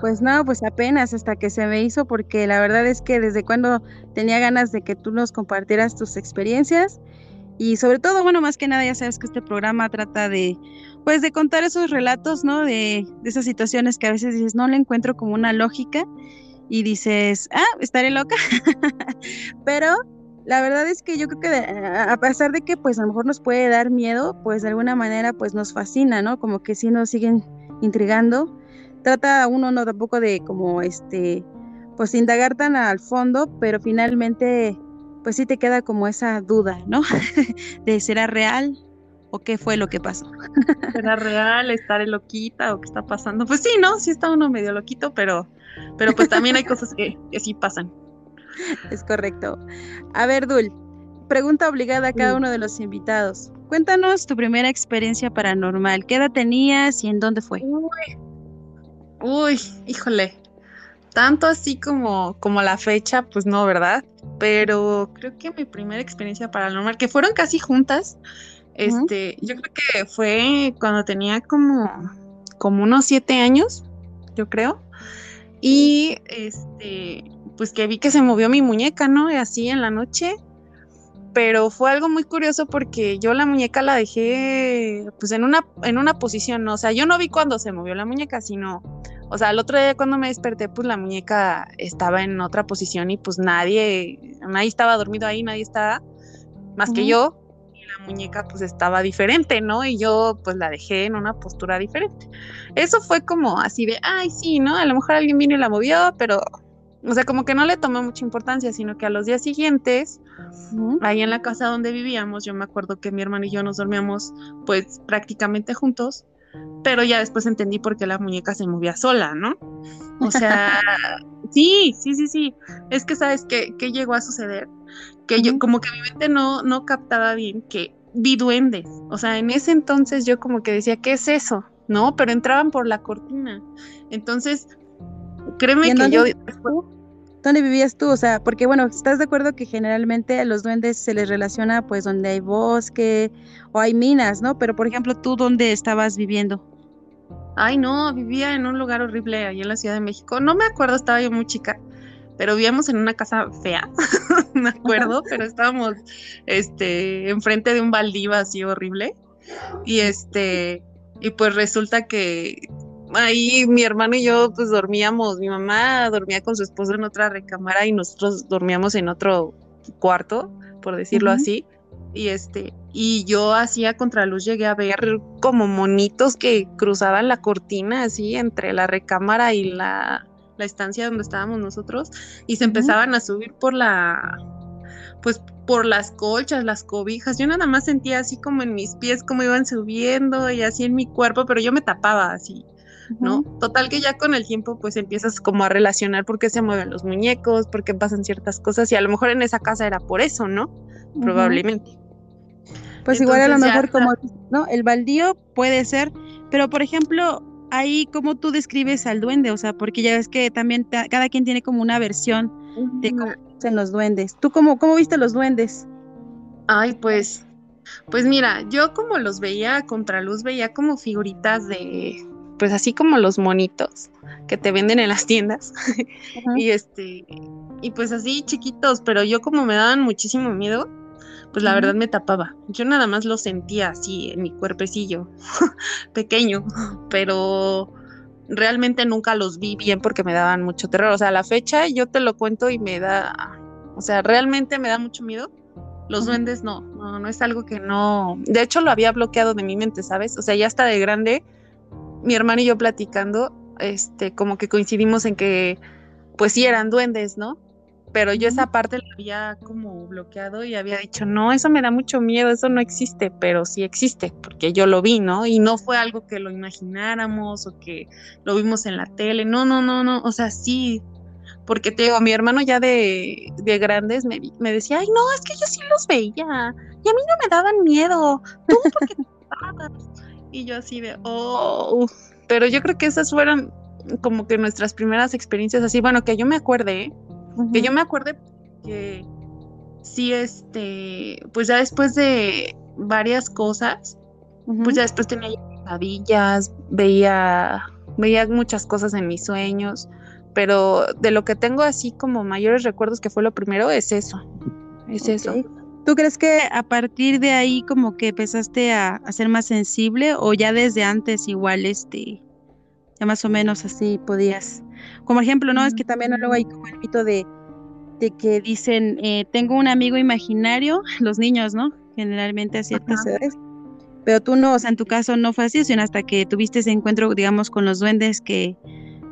Pues no, pues apenas hasta que se me hizo, porque la verdad es que desde cuando tenía ganas de que tú nos compartieras tus experiencias y sobre todo, bueno, más que nada ya sabes que este programa trata de, pues de contar esos relatos, ¿no? De, de esas situaciones que a veces dices, no le encuentro como una lógica y dices, ah, estaré loca, pero la verdad es que yo creo que a pesar de que pues a lo mejor nos puede dar miedo, pues de alguna manera pues nos fascina, ¿no? Como que sí nos siguen intrigando trata uno no tampoco de como este, pues indagar tan al fondo, pero finalmente pues sí te queda como esa duda, ¿no? de será real o qué fue lo que pasó. ¿Será real? ¿Estaré loquita o qué está pasando? Pues sí, ¿no? Sí está uno medio loquito, pero, pero pues también hay cosas que, que sí pasan. Es correcto. A ver, Dul, pregunta obligada a cada uno de los invitados. Cuéntanos tu primera experiencia paranormal. ¿Qué edad tenías y en dónde fue? Uy, híjole. Tanto así como, como la fecha, pues no, ¿verdad? Pero creo que mi primera experiencia paranormal, que fueron casi juntas, este, yo creo que fue cuando tenía como, como unos siete años, yo creo. Y este, pues que vi que se movió mi muñeca, ¿no? Y así en la noche pero fue algo muy curioso porque yo la muñeca la dejé pues en una, en una posición, ¿no? o sea, yo no vi cuando se movió la muñeca, sino, o sea, el otro día cuando me desperté, pues la muñeca estaba en otra posición y pues nadie, nadie estaba dormido ahí, nadie estaba, más que yo, y la muñeca pues estaba diferente, ¿no? Y yo pues la dejé en una postura diferente. Eso fue como así de, ay, sí, ¿no? A lo mejor alguien vino y la movió, pero o sea, como que no le tomé mucha importancia, sino que a los días siguientes, ahí en la casa donde vivíamos, yo me acuerdo que mi hermano y yo nos dormíamos pues prácticamente juntos, pero ya después entendí por qué la muñeca se movía sola, ¿no? O sea, sí, sí, sí, sí. Es que sabes qué, qué llegó a suceder, que yo como que mi mente no, no captaba bien que vi duendes. O sea, en ese entonces yo como que decía, ¿qué es eso? ¿No? Pero entraban por la cortina. Entonces, Créeme que yo... ¿Dónde vivías tú? O sea, porque bueno, ¿estás de acuerdo que generalmente a los duendes se les relaciona pues donde hay bosque o hay minas, ¿no? Pero por ejemplo, ¿tú dónde estabas viviendo? Ay, no, vivía en un lugar horrible ahí en la Ciudad de México. No me acuerdo, estaba yo muy chica, pero vivíamos en una casa fea, me acuerdo, pero estábamos este enfrente de un baldío así horrible. Y este, y pues resulta que ahí mi hermano y yo pues dormíamos, mi mamá dormía con su esposo en otra recámara y nosotros dormíamos en otro cuarto, por decirlo así. Y este, y yo hacía contraluz llegué a ver como monitos que cruzaban la cortina así entre la recámara y la, la estancia donde estábamos nosotros y se empezaban a subir por la pues por las colchas, las cobijas. Yo nada más sentía así como en mis pies como iban subiendo y así en mi cuerpo, pero yo me tapaba así. ¿No? Total que ya con el tiempo pues empiezas como a relacionar por qué se mueven los muñecos, por qué pasan ciertas cosas y a lo mejor en esa casa era por eso, ¿no? Probablemente. Pues igual a lo mejor como, ¿no? El baldío puede ser, pero por ejemplo, ahí cómo tú describes al duende, o sea, porque ya ves que también cada quien tiene como una versión de cómo dicen los duendes. ¿Tú cómo, cómo viste los duendes? Ay, pues, pues mira, yo como los veía a contraluz, veía como figuritas de, pues así como los monitos que te venden en las tiendas. y este, y pues así chiquitos, pero yo como me daban muchísimo miedo, pues la verdad me tapaba. Yo nada más lo sentía así en mi cuerpecillo, pequeño, pero realmente nunca los vi bien porque me daban mucho terror. O sea, a la fecha yo te lo cuento y me da, O sea, realmente me da mucho miedo. Los duendes no, no, no es algo que no. De hecho, lo había bloqueado de mi mente, ¿sabes? O sea, ya hasta de grande, mi hermano y yo platicando, este, como que coincidimos en que, pues sí eran duendes, ¿no? Pero yo esa parte la había como bloqueado y había dicho, no, eso me da mucho miedo, eso no existe, pero sí existe, porque yo lo vi, ¿no? Y no fue algo que lo imagináramos o que lo vimos en la tele, no, no, no, no, o sea, sí, porque te digo, mi hermano ya de, de grandes me, me, decía, ay, no, es que yo sí los veía y a mí no me daban miedo, tú porque Y yo así de, oh, pero yo creo que esas fueron como que nuestras primeras experiencias así, bueno, que yo me acuerde, ¿eh? que yo me acuerde que sí, este, pues ya después de varias cosas, pues ya después tenía pesadillas, veía, veía muchas cosas en mis sueños, pero de lo que tengo así como mayores recuerdos que fue lo primero es eso, es eso. ¿Tú crees que a partir de ahí como que empezaste a, a, ser más sensible o ya desde antes igual este, ya más o menos así podías? Como ejemplo, ¿no? Es que también luego hay como el mito de, de que dicen, eh, tengo un amigo imaginario, los niños, ¿no? Generalmente a ciertas edades. Pero tú no, o sea, en tu caso no fue así, sino hasta que tuviste ese encuentro, digamos, con los duendes que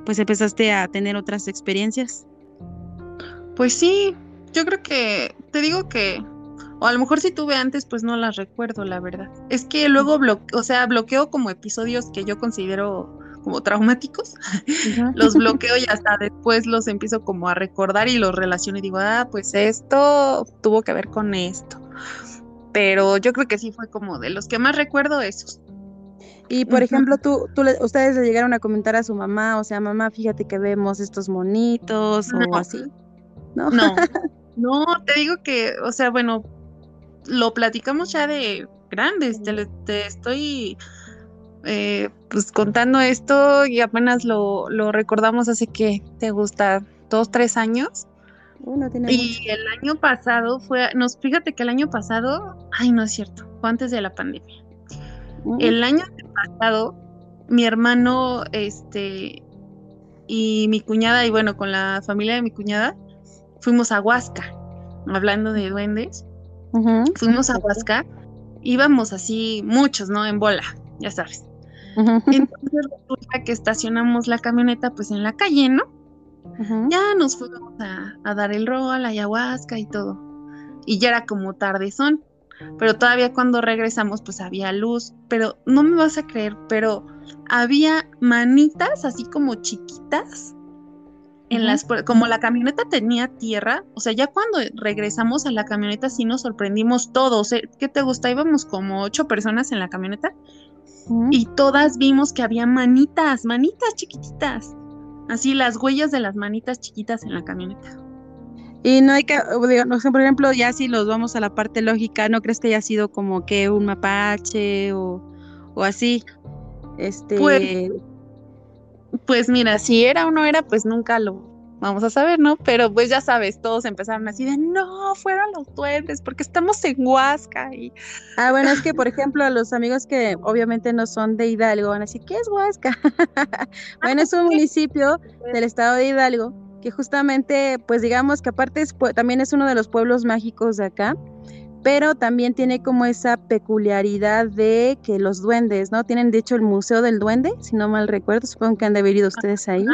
pues empezaste a tener otras experiencias. Pues sí, yo creo que, te digo que, o a lo mejor si tuve antes, pues no las recuerdo, la verdad. Es que luego, bloqueo, o sea, bloqueo como episodios que yo considero como traumáticos, los bloqueo y hasta después los empiezo como a recordar y los relaciono y digo, ah, pues esto tuvo que ver con esto. Pero yo creo que sí fue como de los que más recuerdo esos. Y por ejemplo, tú, tú ustedes le llegaron a comentar a su mamá, o sea, mamá, fíjate que vemos estos monitos o así. ¿No? No, no, te digo que, o sea, bueno, lo platicamos ya de grandes, te, te estoy eh, pues contando esto y apenas lo, lo recordamos hace que te gusta dos, tres años. y el año pasado fue, nos fíjate que el año pasado, ay no es cierto, fue antes de la pandemia. El año pasado, mi hermano, este, y mi cuñada, y bueno, con la familia de mi cuñada, fuimos a Huasca, hablando de duendes. Fuimos a Huasca, íbamos así, muchos, ¿no? En bola, ya sabes. Entonces resulta que estacionamos la camioneta pues en la calle, ¿no? Ya nos fuimos a, a, dar el rol, a ayahuasca y todo. Y ya era como tardezón pero todavía cuando regresamos pues había luz, pero no me vas a creer, pero había manitas así como chiquitas en las como la camioneta tenía tierra, o sea, ya cuando regresamos a la camioneta sí nos sorprendimos todos, ¿eh? ¿qué te gusta? Íbamos como ocho personas en la camioneta y todas vimos que había manitas, manitas chiquititas, así las huellas de las manitas chiquitas en la camioneta. Y no hay que, no sé, por ejemplo, ya si los vamos a la parte lógica, ¿no crees que haya sido como que un mapache o, o así? Este. Pues, pues mira, si era o no era, pues nunca lo vamos a saber, ¿no? Pero pues ya sabes, todos empezaron así de, no, fueron los duendes, porque estamos en Huasca. Y... Ah, bueno, es que, por ejemplo, a los amigos que obviamente no son de Hidalgo van a decir, ¿qué es Huasca? bueno, es un municipio del estado de Hidalgo que justamente, pues digamos que aparte es, también es uno de los pueblos mágicos de acá, pero también tiene como esa peculiaridad de que los duendes, ¿no? Tienen de hecho el Museo del Duende, si no mal recuerdo, supongo que han de haber ido ustedes ahí.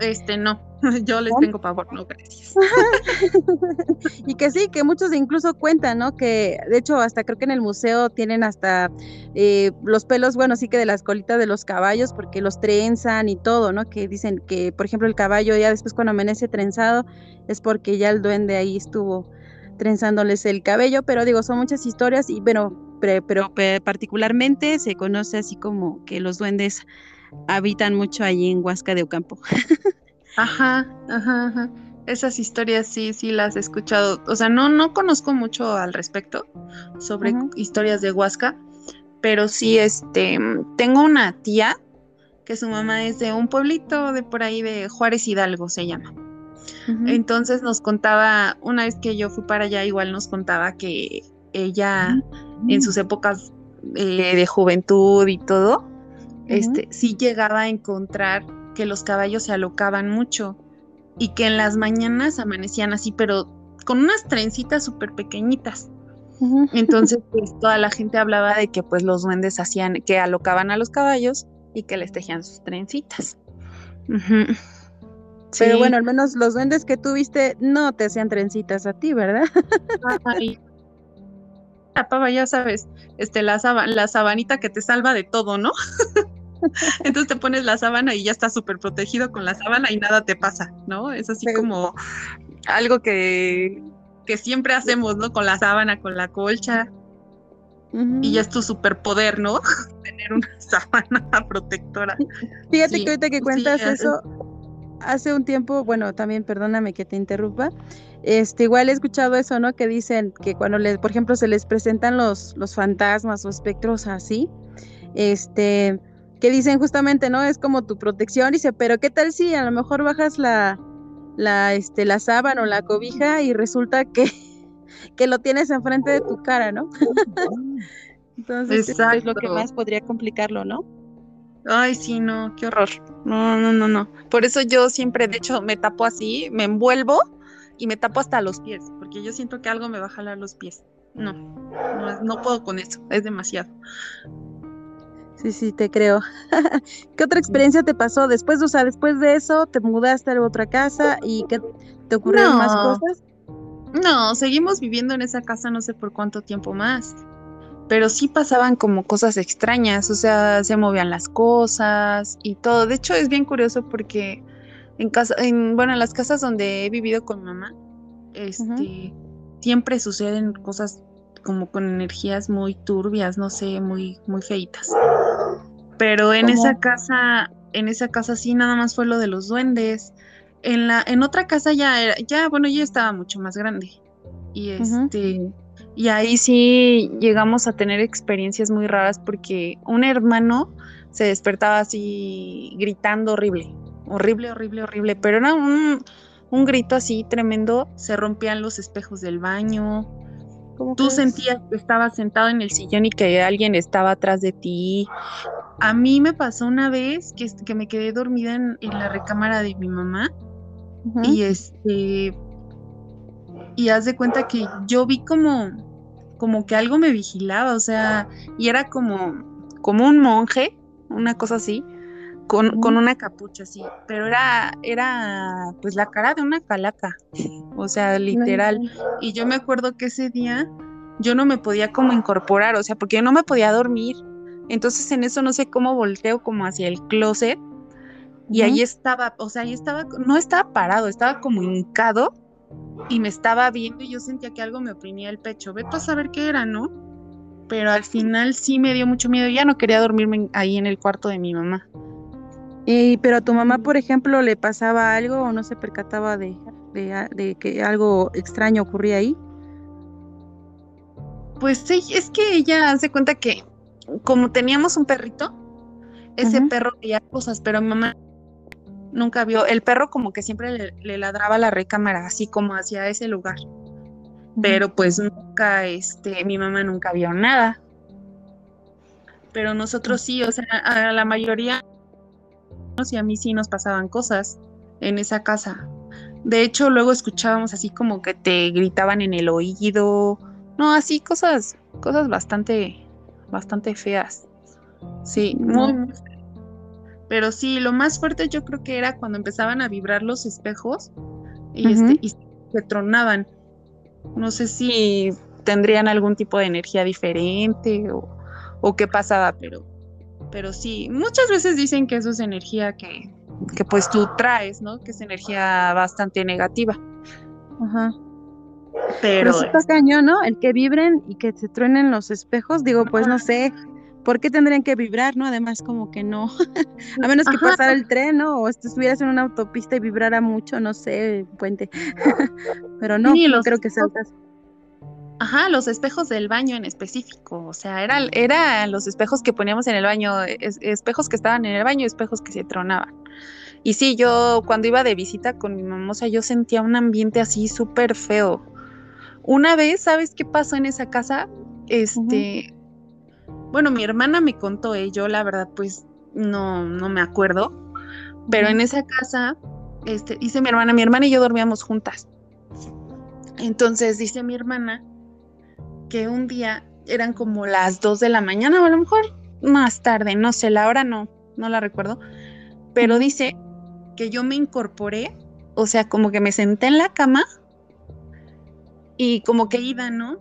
Este, no, yo les tengo pavor, no, gracias. y que sí, que muchos incluso cuentan, ¿no? Que de hecho hasta creo que en el museo tienen hasta eh, los pelos, bueno, sí que de las colitas de los caballos, porque los trenzan y todo, ¿no? Que dicen que, por ejemplo, el caballo ya después cuando amanece trenzado es porque ya el duende ahí estuvo trenzándoles el cabello, pero digo, son muchas historias y bueno, pero, pero particularmente se conoce así como que los duendes habitan mucho allí en Huasca de Ocampo. ajá, ajá, ajá. Esas historias sí, sí las he escuchado. O sea, no, no conozco mucho al respecto sobre historias de Huasca, pero sí, este, tengo una tía que su mamá es de un pueblito de por ahí de Juárez Hidalgo, se llama. Entonces nos contaba, una vez que yo fui para allá, igual nos contaba que ella en sus épocas eh, de juventud y todo, este, sí llegaba a encontrar que los caballos se alocaban mucho y que en las mañanas amanecían así, pero con unas trencitas súper pequeñitas. Entonces, pues toda la gente hablaba de que pues los duendes hacían, que alocaban a los caballos y que les tejían sus trencitas. Pero bueno, al menos los duendes que tuviste no te hacían trencitas a ti, ¿verdad? pava, ya sabes, este, la, la sabanita que te salva de todo, ¿no? Entonces te pones la sábana y ya estás súper protegido con la sábana y nada te pasa, ¿no? Es así como algo que, que siempre hacemos, ¿no? Con la sábana, con la colcha. Y ya es tu superpoder, ¿no? Tener una sábana protectora. Fíjate que ahorita que cuentas eso, hace un tiempo, bueno, también perdóname que te interrumpa, este, igual he escuchado eso, ¿no? Que dicen que cuando les, por ejemplo, se les presentan los, los fantasmas o espectros así, este, que dicen justamente, ¿no? Es como tu protección, dice, pero ¿qué tal si a lo mejor bajas la, la, este, la sábana o la cobija y resulta que, que lo tienes enfrente de tu cara, ¿no? Entonces, es lo que más podría complicarlo, ¿no? Ay, sí, no, qué horror. No, no, no, no. Por eso yo siempre, de hecho, me tapo así, me envuelvo y me tapo hasta los pies, porque yo siento que algo me va a jalar los pies. No, no, puedo con eso, es demasiado. Sí, sí, te creo. ¿Qué otra experiencia te pasó después? O sea, después de eso, te mudaste a otra casa y ¿qué te ocurrieron más cosas? No, seguimos viviendo en esa casa no sé por cuánto tiempo más pero sí pasaban como cosas extrañas, o sea, se movían las cosas y todo. De hecho, es bien curioso porque en casa, en, bueno, en las casas donde he vivido con mamá, este, siempre suceden cosas como con energías muy turbias, no sé, muy, muy feitas. Pero en esa casa, en esa casa sí nada más fue lo de los duendes. En la, en otra casa ya era, ya, bueno, ya estaba mucho más grande. Y este, y ahí sí llegamos a tener experiencias muy raras porque un hermano se despertaba así gritando horrible, horrible, horrible, horrible, pero era un, grito así tremendo, se rompían los espejos del baño, tú sentías que estabas sentado en el sillón y que alguien estaba atrás de ti. A mí me pasó una vez que, que me quedé dormida en, la recámara de mi mamá y este y haz de cuenta que yo vi como, como que algo me vigilaba, o sea, y era como, como un monje, una cosa así, con, con, una capucha así, pero era, era pues la cara de una calaca, o sea, literal. Y yo me acuerdo que ese día yo no me podía como incorporar, o sea, porque yo no me podía dormir. Entonces en eso no sé cómo volteo como hacia el closet y ahí estaba, o sea, ahí estaba, no estaba parado, estaba como hincado y me estaba viendo y yo sentía que algo me oprimía el pecho. Vete a saber qué era, ¿no? Pero al final sí me dio mucho miedo. Ya no quería dormirme ahí en el cuarto de mi mamá. Y, pero a tu mamá, por ejemplo, le pasaba algo o no se percataba de, de, que algo extraño ocurría ahí. Pues sí, es que ella hace cuenta que como teníamos un perrito, ese perro veía cosas, pero mi mamá nunca vio, el perro como que siempre le, ladraba la recámara, así como hacia ese lugar. Pero pues nunca, este, mi mamá nunca vio nada. Pero nosotros sí, o sea, a la mayoría y a mí sí nos pasaban cosas en esa casa. De hecho, luego escuchábamos así como que te gritaban en el oído. No, así cosas, cosas bastante, bastante feas. Sí, muy, muy pero sí, lo más fuerte yo creo que era cuando empezaban a vibrar los espejos y, este, y se tronaban. No sé si tendrían algún tipo de energía diferente o, qué pasaba, pero, pero sí, muchas veces dicen que eso es energía que, que pues tú traes, ¿no? Que es energía bastante negativa. Ajá. Pero, pero está cañón, ¿no? El que vibren y que se truenen los espejos, digo, pues no sé, ¿por qué tendrían que vibrar, no? Además, como que no, a menos que pasara el tren, ¿no? O estuvieras en una autopista y vibrara mucho, no sé, puente. Pero no, no creo que caso. Ajá, los espejos del baño en específico, o sea, eran era los espejos que poníamos en el baño, espejos que estaban en el baño, espejos que se tronaban. Y sí, yo cuando iba de visita con mi mamá, o sea, yo sentía un ambiente así súper feo. Una vez, ¿sabes qué pasó en esa casa? Este, bueno, mi hermana me contó, eh, yo la verdad pues no, no me acuerdo, pero en esa casa, este, dice mi hermana, mi hermana y yo dormíamos juntas. Entonces dice mi hermana que un día eran como las 2 de la mañana o a lo mejor más tarde, no sé, la hora no, no la recuerdo, pero dice que yo me incorporé, o sea, como que me senté en la cama y como que iba, ¿no?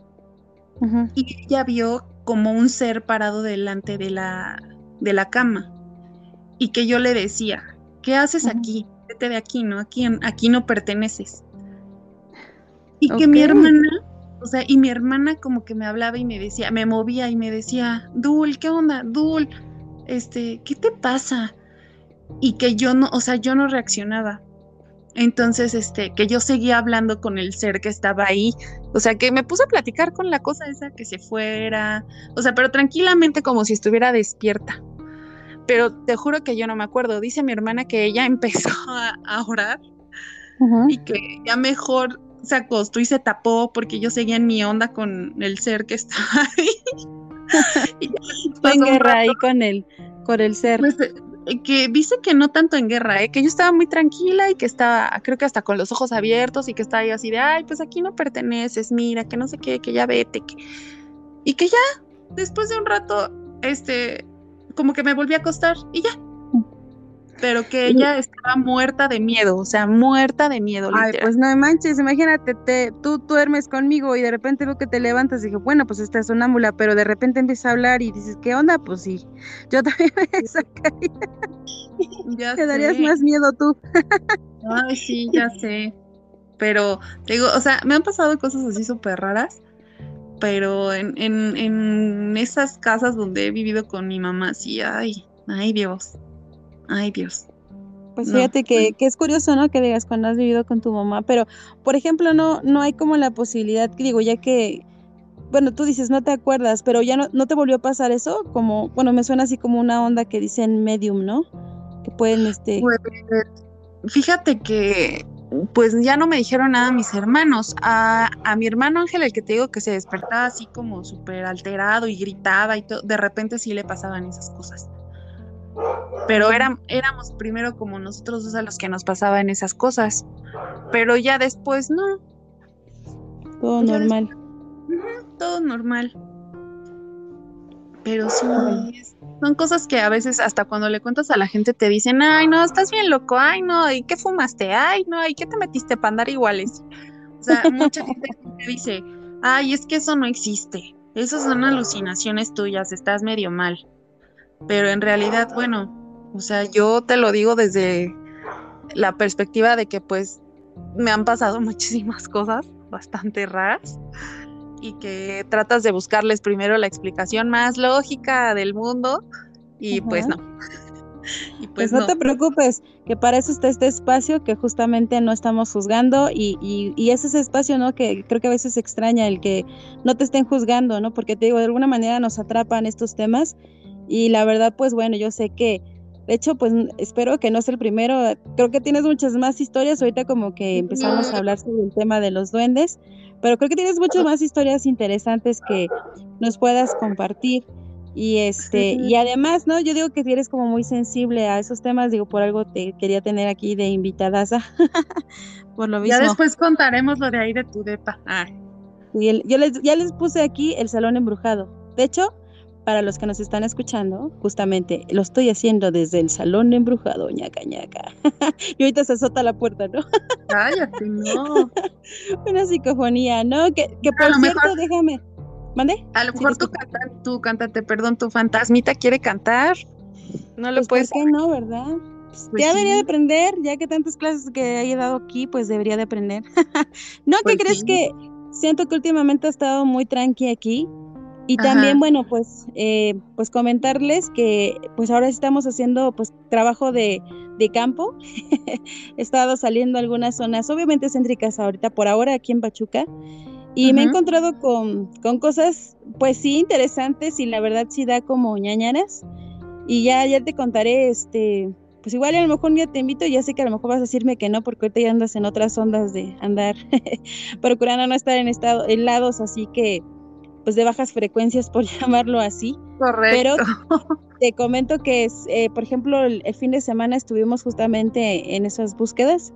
Y ella vio como un ser parado delante de la, de la cama y que yo le decía, ¿qué haces aquí? Vete de aquí, ¿no? Aquí, aquí no perteneces. Y que mi hermana, o sea, y mi hermana como que me hablaba y me decía, me movía y me decía, Dul, ¿qué onda? Dul, este, ¿qué te pasa? Y que yo no, o sea, yo no reaccionaba. Entonces, este, que yo seguía hablando con el ser que estaba ahí. O sea, que me puse a platicar con la cosa esa que se fuera. O sea, pero tranquilamente como si estuviera despierta. Pero te juro que yo no me acuerdo. Dice mi hermana que ella empezó a, orar y que ya mejor se acostó y se tapó porque yo seguía en mi onda con el ser que estaba ahí. y en guerra ahí con el, con el ser. Pues, eh, que dice que no tanto en guerra, ¿eh? que yo estaba muy tranquila y que estaba, creo que hasta con los ojos abiertos y que estaba ahí así de, ay, pues aquí no perteneces, mira, que no sé qué, que ya vete, y que ya, después de un rato, este, como que me volví a acostar y ya, pero que ella estaba muerta de miedo, o sea, muerta de miedo. Ay, pues no manches, imagínate, te, tú duermes conmigo y de repente veo que te levantas y dije, bueno, pues esta es sonámbula, pero de repente empieza a hablar y dices, ¿qué onda? Pues sí, yo también me sacaría. Ya te darías más miedo tú. Ay, sí, ya sé. Pero, digo, o sea, me han pasado cosas así súper raras, pero en, en, en esas casas donde he vivido con mi mamá, sí, ay, ay Dios. Ay, Dios. Pues fíjate que, que, es curioso, ¿no? Que digas cuando has vivido con tu mamá, pero, por ejemplo, no, no hay como la posibilidad, digo, ya que, bueno, tú dices, no te acuerdas, pero ya no, no te volvió a pasar eso, como, bueno, me suena así como una onda que dicen medium, ¿no? Que pueden, este... Pues, fíjate que, pues ya no me dijeron nada mis hermanos. A, a mi hermano Ángel, el que te digo que se despertaba así como súper alterado y gritaba y todo, de repente sí le pasaban esas cosas pero éramos primero como nosotros dos a los que nos pasaban esas cosas, pero ya después no. Todo normal. todo normal. Pero sí, son cosas que a veces hasta cuando le cuentas a la gente te dicen, ay, no, estás bien loco, ay, no, ¿y qué fumaste? Ay, no, ¿y qué te metiste para andar iguales? O sea, mucha gente me dice, ay, es que eso no existe, esas son alucinaciones tuyas, estás medio mal pero en realidad, bueno, o sea, yo te lo digo desde la perspectiva de que pues me han pasado muchísimas cosas bastante raras y que tratas de buscarles primero la explicación más lógica del mundo y pues no. Y pues, pues no, te preocupes, que para eso está este espacio que justamente no estamos juzgando y, y, y es ese espacio, ¿no? Que creo que a veces extraña el que no te estén juzgando, ¿no? Porque te digo, de alguna manera nos atrapan estos temas y la verdad, pues bueno, yo sé que, de hecho, pues espero que no sea el primero. Creo que tienes muchas más historias. Ahorita como que empezamos a hablar sobre el tema de los duendes, pero creo que tienes muchas más historias interesantes que nos puedas compartir. Y este, y además, ¿no? Yo digo que eres como muy sensible a esos temas, digo, por algo te quería tener aquí de invitada por lo mismo. Ya después contaremos lo de ahí de tu depa. Ah. Y yo les, ya les puse aquí el salón embrujado. De hecho, para los que nos están escuchando, justamente lo estoy haciendo desde el salón embrujado, ñaca ñaca. y ahorita se azota la puerta, ¿no? Cállate, no. Una psicofonía, ¿no? Que, que por cierto, déjame. ¿Mande? A lo mejor tú, cántate, perdón, tu fantasmita quiere cantar. No lo pues puedes. ¿Por qué no, verdad? Pues ya debería de aprender, ya que tantas clases que haya dado aquí, pues debería de aprender. ¿No ¿qué pues crees que siento que últimamente ha estado muy tranqui aquí? Y también, bueno, pues, eh, pues comentarles que pues ahora estamos haciendo pues trabajo de, de campo. He estado saliendo a algunas zonas, obviamente céntricas ahorita, por ahora aquí en Pachuca. Y me he encontrado con, con, cosas, pues sí, interesantes y la verdad sí da como ñañaras. Y ya, ya te contaré, este, pues igual a lo mejor un día te invito, ya sé que a lo mejor vas a decirme que no, porque ahorita ya andas en otras ondas de andar procurando no estar en estado, en lados así que pues de bajas frecuencias, por llamarlo así. Correcto. Pero te comento que, es, eh, por ejemplo, el, fin de semana estuvimos justamente en esas búsquedas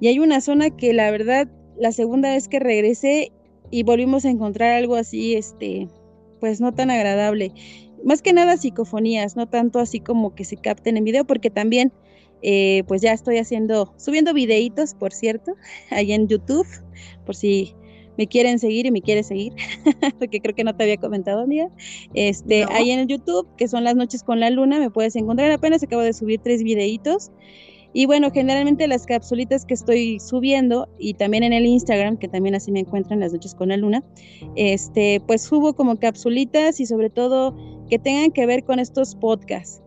y hay una zona que la verdad la segunda vez que regresé y volvimos a encontrar algo así, este, pues no tan agradable. Más que nada psicofonías, no tanto así como que se capten en video, porque también eh, pues ya estoy haciendo, subiendo videitos, por cierto, ahí en YouTube, por si me quieren seguir y me quiere seguir, porque creo que no te había comentado, amiga. Este, ahí en el YouTube, que son las noches con la luna, me puedes encontrar. Apenas acabo de subir tres videitos. Y bueno, generalmente las capsulitas que estoy subiendo y también en el Instagram, que también así me encuentran las noches con la luna, este, pues subo como capsulitas y sobre todo que tengan que ver con estos podcasts.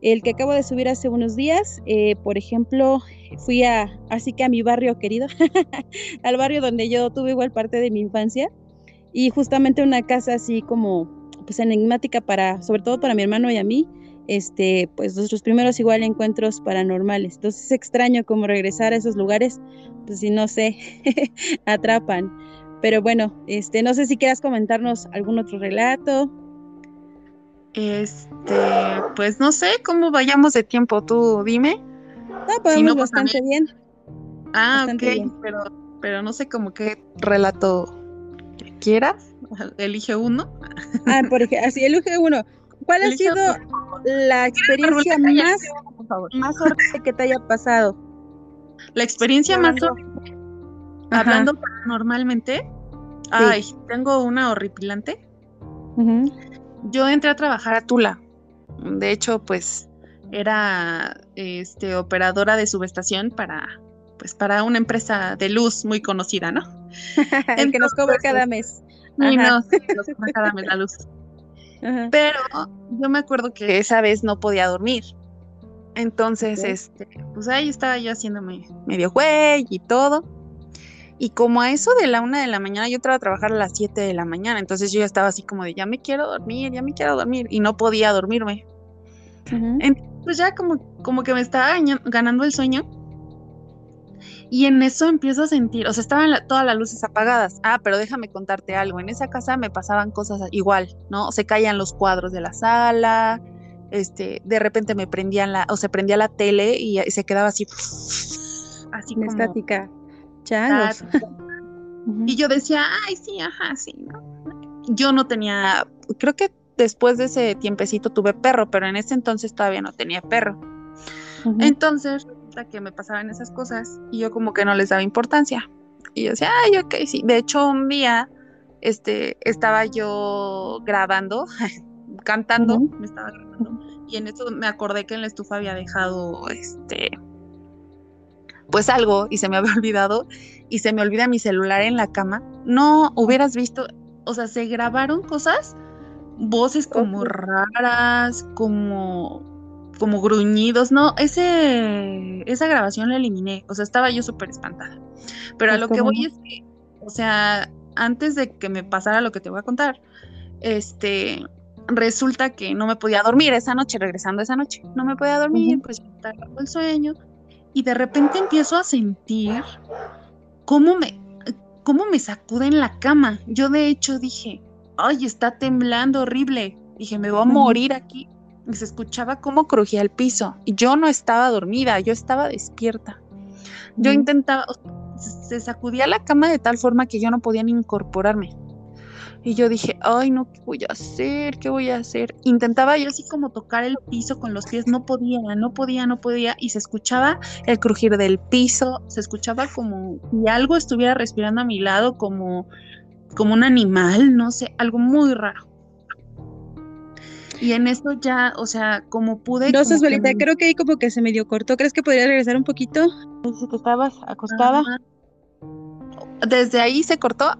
El que acabo de subir hace unos días, eh, por ejemplo, fui a, así que a mi barrio querido, al barrio donde yo tuve igual parte de mi infancia y justamente una casa así como pues enigmática para, sobre todo para mi hermano y a mí, este, pues nuestros primeros igual encuentros paranormales. Entonces es extraño como regresar a esos lugares, pues si no sé, atrapan. Pero bueno, este, no sé si quieras comentarnos algún otro relato. Este, pues no sé cómo vayamos de tiempo, tú dime. No, podemos pues, bastante bien. Ah, ok, pero, pero no sé como qué relato quieras. Elige uno. Ah, por ejemplo, así elige uno. ¿Cuál ha sido la experiencia más, más horrible que te haya pasado? La experiencia más horrible. Hablando normalmente. Ay, tengo una horripilante. Yo entré a trabajar a Tula. De hecho, pues era este operadora de subestación para pues para una empresa de luz muy conocida, ¿no? El que nos cobra cada mes. Y no, nos cobra cada mes la luz. Pero yo me acuerdo que esa vez no podía dormir. Entonces, este, pues ahí estaba yo haciéndome medio güey y todo. Y como a eso de la una de la mañana, yo entraba a trabajar a las siete de la mañana, entonces yo ya estaba así como de, ya me quiero dormir, ya me quiero dormir, y no podía dormirme. Entonces ya como, como que me estaba ganando el sueño, y en eso empiezo a sentir, o sea, estaban todas las luces apagadas. Ah, pero déjame contarte algo. En esa casa me pasaban cosas igual, ¿no? Se caían los cuadros de la sala, este, de repente me prendían la, o se prendía la tele y, se quedaba así, así como estática. Y yo decía, ay, sí, ajá, sí. Yo no tenía, creo que después de ese tiempecito tuve perro, pero en ese entonces todavía no tenía perro. Entonces que me pasaban esas cosas y yo como que no les daba importancia. Y yo decía, ay, ok, sí. De hecho, un día este, estaba yo grabando, cantando, me estaba grabando, y en eso me acordé que en la estufa había dejado este pues algo y se me había olvidado y se me olvida mi celular en la cama. No hubieras visto, o sea, se grabaron cosas, voces como raras, como como gruñidos, no, ese, esa grabación la eliminé, o sea, estaba yo súper espantada. Pero a pues, lo que voy es que, o sea, antes de que me pasara lo que te voy a contar, este, resulta que no me podía dormir esa noche, regresando esa noche, no me podía dormir, pues estaba el sueño, y de repente empiezo a sentir cómo me, cómo me sacuden la cama. Yo de hecho dije, ay, está temblando horrible. Dije, me voy a morir aquí se escuchaba cómo crujía el piso. Y yo no estaba dormida, yo estaba despierta. Yo intentaba, se sacudía la cama de tal forma que yo no podía ni incorporarme. Y yo dije, ay, no, ¿qué voy a hacer? ¿Qué voy a hacer? Intentaba yo así como tocar el piso con los pies, no podía, no podía, no podía. Y se escuchaba el crujir del piso, se escuchaba como si algo estuviera respirando a mi lado, como, como un animal, no sé, algo muy raro. Y en eso ya, o sea, como pude. No, Susvelita, creo que ahí como que se medio cortó. ¿Crees que podría regresar un poquito? Si que estabas acostada. Desde ahí se cortó.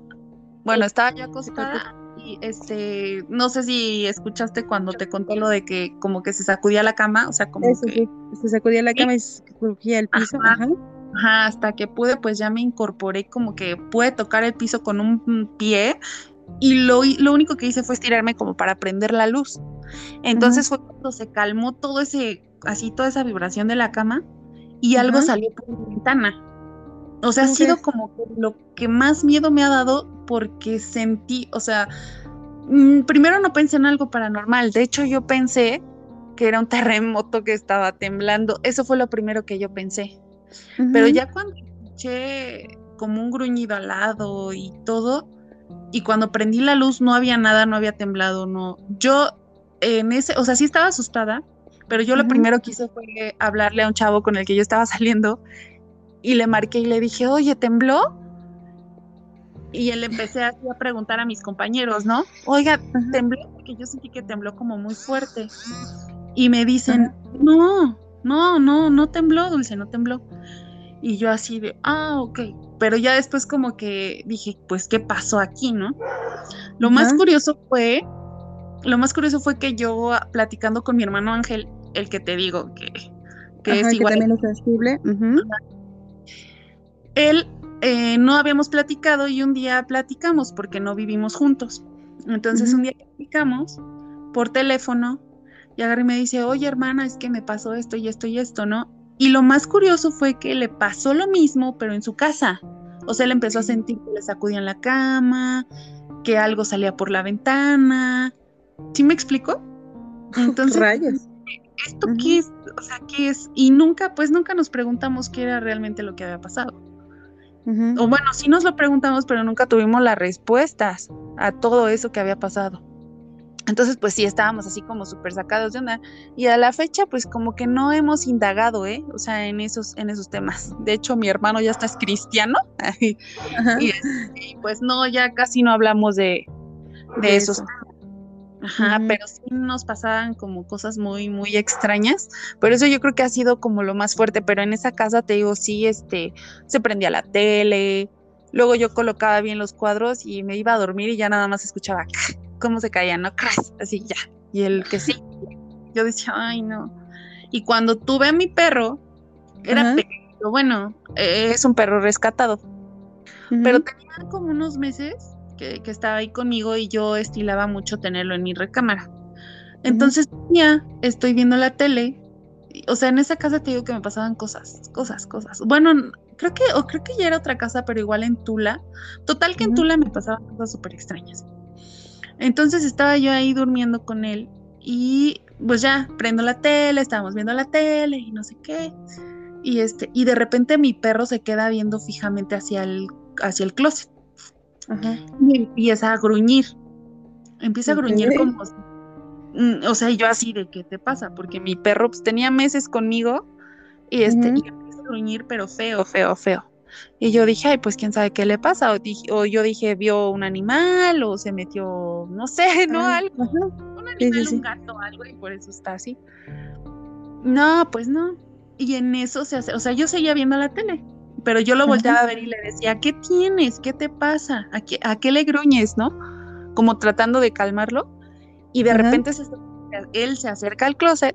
Bueno, estaba yo acostada y este, no sé si escuchaste cuando te conté lo de que como que se sacudía la cama, o sea, como que sí. se sacudía la cama y se crujía el piso. Ajá. Ajá, hasta que pude, pues ya me incorporé como que pude tocar el piso con un pie y lo, lo único que hice fue estirarme como para prender la luz. Entonces fue cuando se calmó todo ese, así toda esa vibración de la cama y algo salió por la ventana. O sea, ha sido como lo que más miedo me ha dado porque sentí, o sea, mm, primero no pensé en algo paranormal, de hecho yo pensé que era un terremoto que estaba temblando, eso fue lo primero que yo pensé. Pero ya cuando escuché como un gruñido al lado y todo. Y cuando prendí la luz no había nada, no había temblado, no. Yo en ese, o sea, sí estaba asustada, pero yo lo primero que hice fue hablarle a un chavo con el que yo estaba saliendo y le marqué y le dije, oye, ¿tembló? Y él empecé a preguntar a mis compañeros, ¿no? Oiga, tembló, porque yo sentí que tembló como muy fuerte. Y me dicen, no, no, no, no tembló, Dulce, no tembló. Y yo así de, ah, ok. Pero ya después como que dije, pues, ¿qué pasó aquí, no? Lo más curioso fue, lo más curioso fue que yo platicando con mi hermano Ángel, el que te digo que, que es igual. también es sensible. Él eh, no habíamos platicado y un día platicamos porque no vivimos juntos. Entonces un día platicamos por teléfono y agarré y me dice, oye hermana, es que me pasó esto y esto y esto, ¿no? Y lo más curioso fue que le pasó lo mismo, pero en su casa. O sea, él empezó a sentir que le sacudían la cama, que algo salía por la ventana. ¿Sí me explico? Entonces, Rayos. ¿esto qué es? O sea, ¿qué es? Y nunca, pues nunca nos preguntamos qué era realmente lo que había pasado. O bueno, sí nos lo preguntamos, pero nunca tuvimos las respuestas a todo eso que había pasado. Entonces, pues sí, estábamos así como súper sacados de onda. Y a la fecha, pues como que no hemos indagado, ¿eh? O sea, en esos, en esos temas. De hecho, mi hermano ya está es cristiano. y, pues no, ya casi no hablamos de, de, esos temas. Ajá, pero sí nos pasaban como cosas muy, muy extrañas. Por eso yo creo que ha sido como lo más fuerte. Pero en esa casa, te digo, sí, este, se prendía la tele. Luego yo colocaba bien los cuadros y me iba a dormir y ya nada más escuchaba cómo se caían, ¿no? Así ya. Y el que sí. Yo decía, ay, no. Y cuando tuve a mi perro, era pequeño. Bueno, e, es un perro rescatado. Pero tenía como unos meses que, estaba ahí conmigo y yo estilaba mucho tenerlo en mi recámara. Entonces, ya estoy viendo la tele. O sea, en esa casa te digo que me pasaban cosas, cosas, cosas. Bueno, creo que, o creo que ya era otra casa, pero igual en Tula. Total que en Tula me pasaban cosas súper extrañas. Entonces estaba yo ahí durmiendo con él y pues ya prendo la tele, estábamos viendo la tele y no sé qué. Y este, y de repente mi perro se queda viendo fijamente hacia el, hacia el closet. Y empieza a gruñir. Empieza a gruñir como. Mm, o sea, yo así de qué te pasa, porque mi perro pues, tenía meses conmigo y este, y empieza a gruñir, pero feo, feo, feo. Y yo dije, ay, pues quién sabe qué le pasa. O, yo dije, vio un animal o se metió, no sé, ¿no? algo. Un animal, un gato, algo, y por eso está así. No, pues no. Y en eso se hace, o sea, yo seguía viendo la tele pero yo lo volteaba a ver y le decía, ¿qué tienes? ¿Qué te pasa? ¿A qué, a qué le gruñes, no? Como tratando de calmarlo. Y de repente él se acerca al closet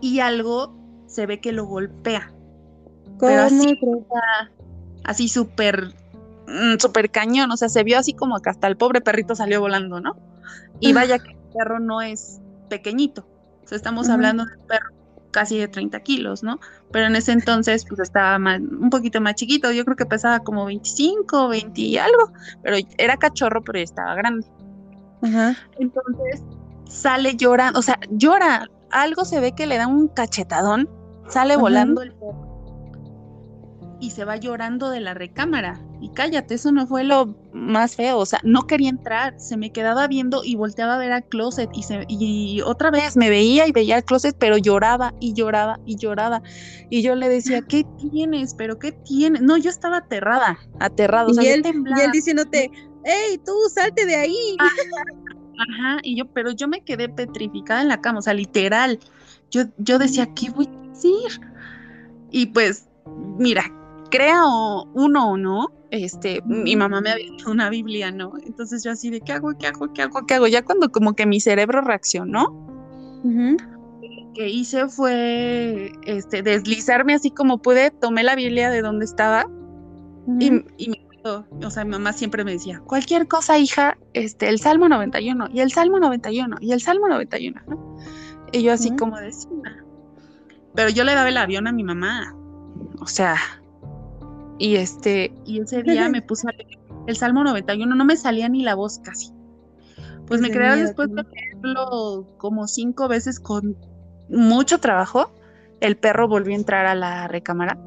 y algo se ve que lo golpea. Pero así, así súper, mm, súper cañón. O sea, se vio así como que hasta el pobre perrito salió volando, ¿no? Y vaya que el perro no es pequeñito. O sea, estamos hablando de un perro casi de 30 kilos, ¿no? Pero en ese entonces pues estaba un poquito más chiquito, yo creo que pesaba como 25, 20 y algo, pero era cachorro, pero estaba grande. Entonces sale llorando, o sea, llora, algo se ve que le da un cachetadón, sale volando el perro y se va llorando de la recámara. Y cállate, eso no fue lo más feo. O sea, no quería entrar, se me quedaba viendo y volteaba a ver al closet. Y, se, y otra vez me veía y veía el closet, pero lloraba y lloraba y lloraba. Y yo le decía, ¿qué tienes? ¿Pero qué tienes? No, yo estaba aterrada, aterrada. y, él, y él diciéndote, hey, tú, salte de ahí. Ajá, y yo, pero yo me quedé petrificada en la cama, o sea, literal. Yo, yo decía, ¿qué voy a decir? Y pues, mira, crea uno o no, este, mi mamá me había dicho una Biblia, ¿no? Entonces yo así de, ¿qué hago? ¿Qué hago? ¿Qué hago? ¿Qué hago? Ya cuando como que mi cerebro reaccionó, lo que hice fue este, deslizarme así como pude, tomé la Biblia de donde estaba y, me o sea, mi mamá siempre me decía, cualquier cosa, hija, este, el Salmo 91, y el Salmo 91, y el Salmo 91, ¿no? Y yo así como decía, pero yo le daba el avión a mi mamá, o sea, y este, y ese día me puse a leer el Salmo 91, no me salía ni la voz casi. Pues me quedé después de leerlo como cinco veces con mucho trabajo. El perro volvió a entrar a la recámara.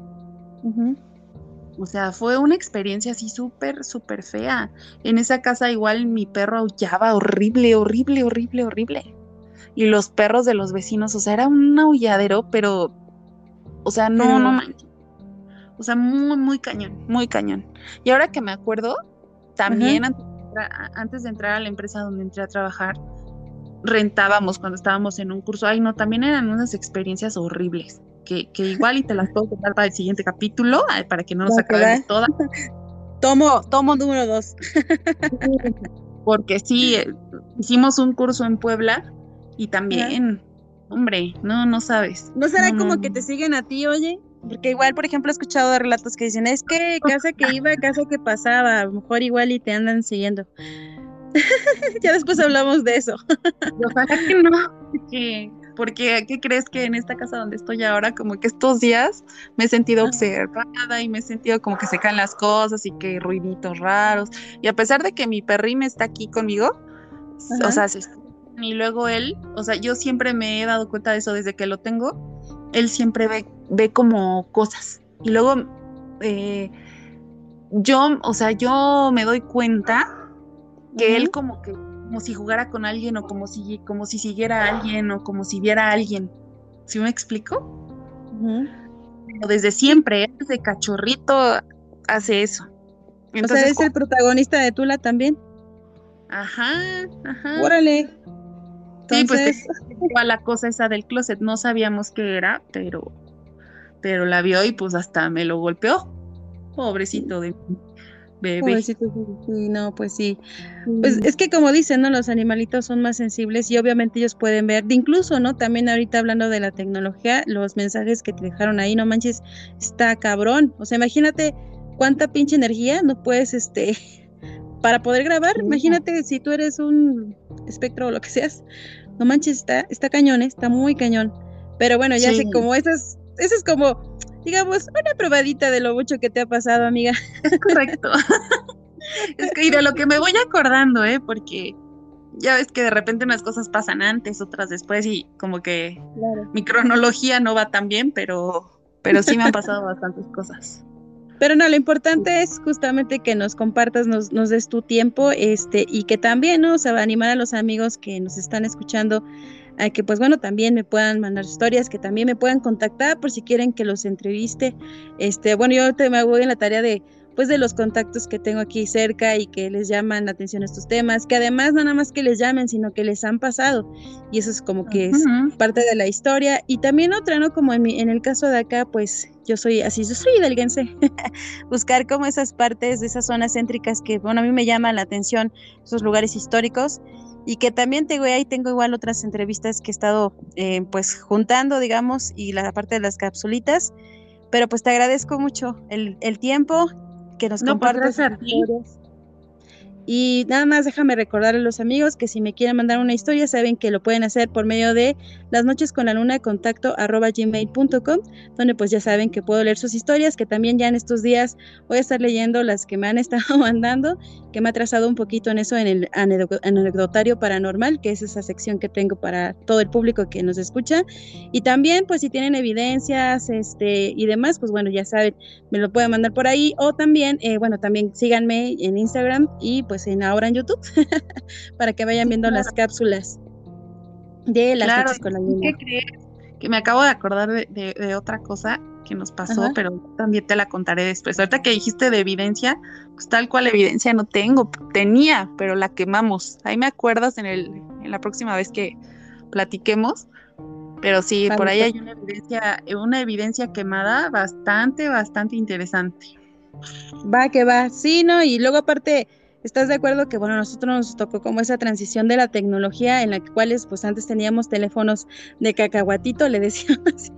O sea, fue una experiencia así súper, súper fea. En esa casa igual mi perro aullaba horrible, horrible, horrible, horrible. Y los perros de los vecinos, o sea, era un aulladero, pero, o sea, no, no manches. O sea, muy, muy cañón, muy cañón. Y ahora que me acuerdo, también antes, de entrar a la empresa donde entré a trabajar, rentábamos cuando estábamos en un curso. Ay, no, también eran unas experiencias horribles que, igual y te las puedo contar para el siguiente capítulo, para que no nos acabemos todas. Tomo, tomo número dos. Porque sí, hicimos un curso en Puebla y también, hombre, no, no sabes. ¿No será como que te siguen a ti, oye? Porque igual, por ejemplo, he escuchado relatos que dicen, es que casa que iba, casa que pasaba, a lo mejor igual y te andan siguiendo. ya después hablamos de eso. Ojalá que no, que porque ¿qué crees que en esta casa donde estoy ahora, como que estos días me he sentido observada y me he sentido como que se caen las cosas y que ruiditos raros. Y a pesar de que mi perrín está aquí conmigo, o sea, y luego él, o sea, yo siempre me he dado cuenta de eso desde que lo tengo, él siempre ve, ve como cosas. Y luego eh, yo, o sea, yo me doy cuenta que él como que como si jugara con alguien o como si, como si siguiera a alguien o como si viera a alguien. ¿Sí me explico? Desde siempre, desde cachorrito hace eso. Entonces, o sea, es el protagonista de Tula también. Ajá, ajá. Órale. Sí, pues la cosa esa del closet, no sabíamos qué era, pero, pero la vio y pues hasta me lo golpeó. Pobrecito de mí. Bebé. sí, no, pues sí. Pues es que como dicen, ¿no? Los animalitos son más sensibles y obviamente ellos pueden ver, incluso, ¿no? También ahorita hablando de la tecnología, los mensajes que te dejaron ahí, no manches, está cabrón. O sea, imagínate cuánta pinche energía no puedes, este, para poder grabar. Imagínate si tú eres un espectro o lo que seas. No manches, está, está cañón, ¿eh? está muy cañón. Pero bueno, ya sé, como esas, eso es como digamos, una probadita de lo mucho que te ha pasado, amiga. Es correcto. es que y de lo que me voy acordando, ¿eh? Porque ya ves que de repente unas cosas pasan antes, otras después y como que mi cronología no va tan bien, pero, pero sí me han pasado bastantes cosas. Pero no, lo importante es justamente que nos compartas, nos, nos des tu tiempo, este, y que también, ¿no? O sea, animar a los amigos que nos están escuchando a que pues bueno, también me puedan mandar historias, que también me puedan contactar por si quieren que los entreviste. Este, bueno, yo te me voy en la tarea de pues de los contactos que tengo aquí cerca y que les llaman la atención estos temas, que además no nada más que les llamen, sino que les han pasado. Y eso es como que es parte de la historia. Y también otra, ¿no? Como en, mi, en el caso de acá, pues yo soy así, yo soy hidalguense. Buscar como esas partes de esas zonas céntricas que, bueno, a mí me llaman la atención, esos lugares históricos y que también tengo ahí tengo igual otras entrevistas que he estado eh, pues juntando digamos y la parte de las capsulitas pero pues te agradezco mucho el, el tiempo que nos no, pues, compartes y nada más déjame recordar a los amigos que si me quieren mandar una historia, saben que lo pueden hacer por medio de las noches con la luna contacto arroba gmail.com, donde pues ya saben que puedo leer sus historias, que también ya en estos días voy a estar leyendo las que me han estado mandando, que me ha trazado un poquito en eso en el anecdotario paranormal, que es esa sección que tengo para todo el público que nos escucha. Y también pues si tienen evidencias este, y demás, pues bueno, ya saben, me lo pueden mandar por ahí o también, eh, bueno, también síganme en Instagram y pues en ahora en YouTube para que vayan viendo las cápsulas de las claro, con la luna. ¿Qué crees? Que me acabo de acordar de, otra cosa que nos pasó, pero también te la contaré después. Ahorita que dijiste de evidencia, pues tal cual evidencia no tengo, tenía, pero la quemamos. Ahí me acuerdas en el en la próxima vez que platiquemos. Pero sí, por ahí hay una evidencia, una evidencia quemada bastante, bastante interesante. Va que va, sí, ¿no? Y luego aparte, ¿Estás de acuerdo que, bueno, a nosotros nos tocó como esa transición de la tecnología en la cuales pues antes teníamos teléfonos de cacahuatito, le decíamos,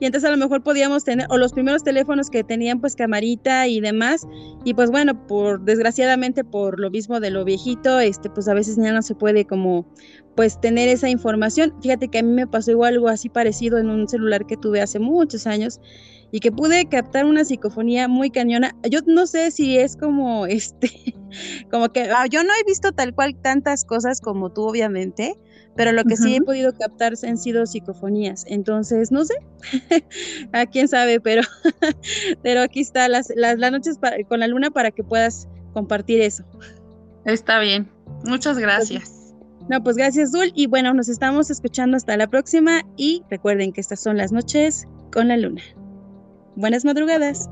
y entonces a lo mejor podíamos tener, o los primeros teléfonos que tenían pues camarita y demás, y pues bueno, por desgraciadamente por lo mismo de lo viejito, este pues a veces ya no se puede como pues tener esa información. Fíjate que a mí me pasó igual algo así parecido en un celular que tuve hace muchos años, y que pude captar una psicofonía muy cañona. Yo no sé si es como este, como que ah, yo no he visto tal cual tantas cosas como tú, obviamente, pero lo que sí he podido captar han sido psicofonías. Entonces, no sé, a quién sabe, pero, pero aquí está las, las, noches con la luna para que puedas compartir eso. Está bien, muchas pues, gracias. No, pues gracias, Dul. Y bueno, nos estamos escuchando hasta la próxima. Y recuerden que estas son las noches con la luna. Buenas madrugadas.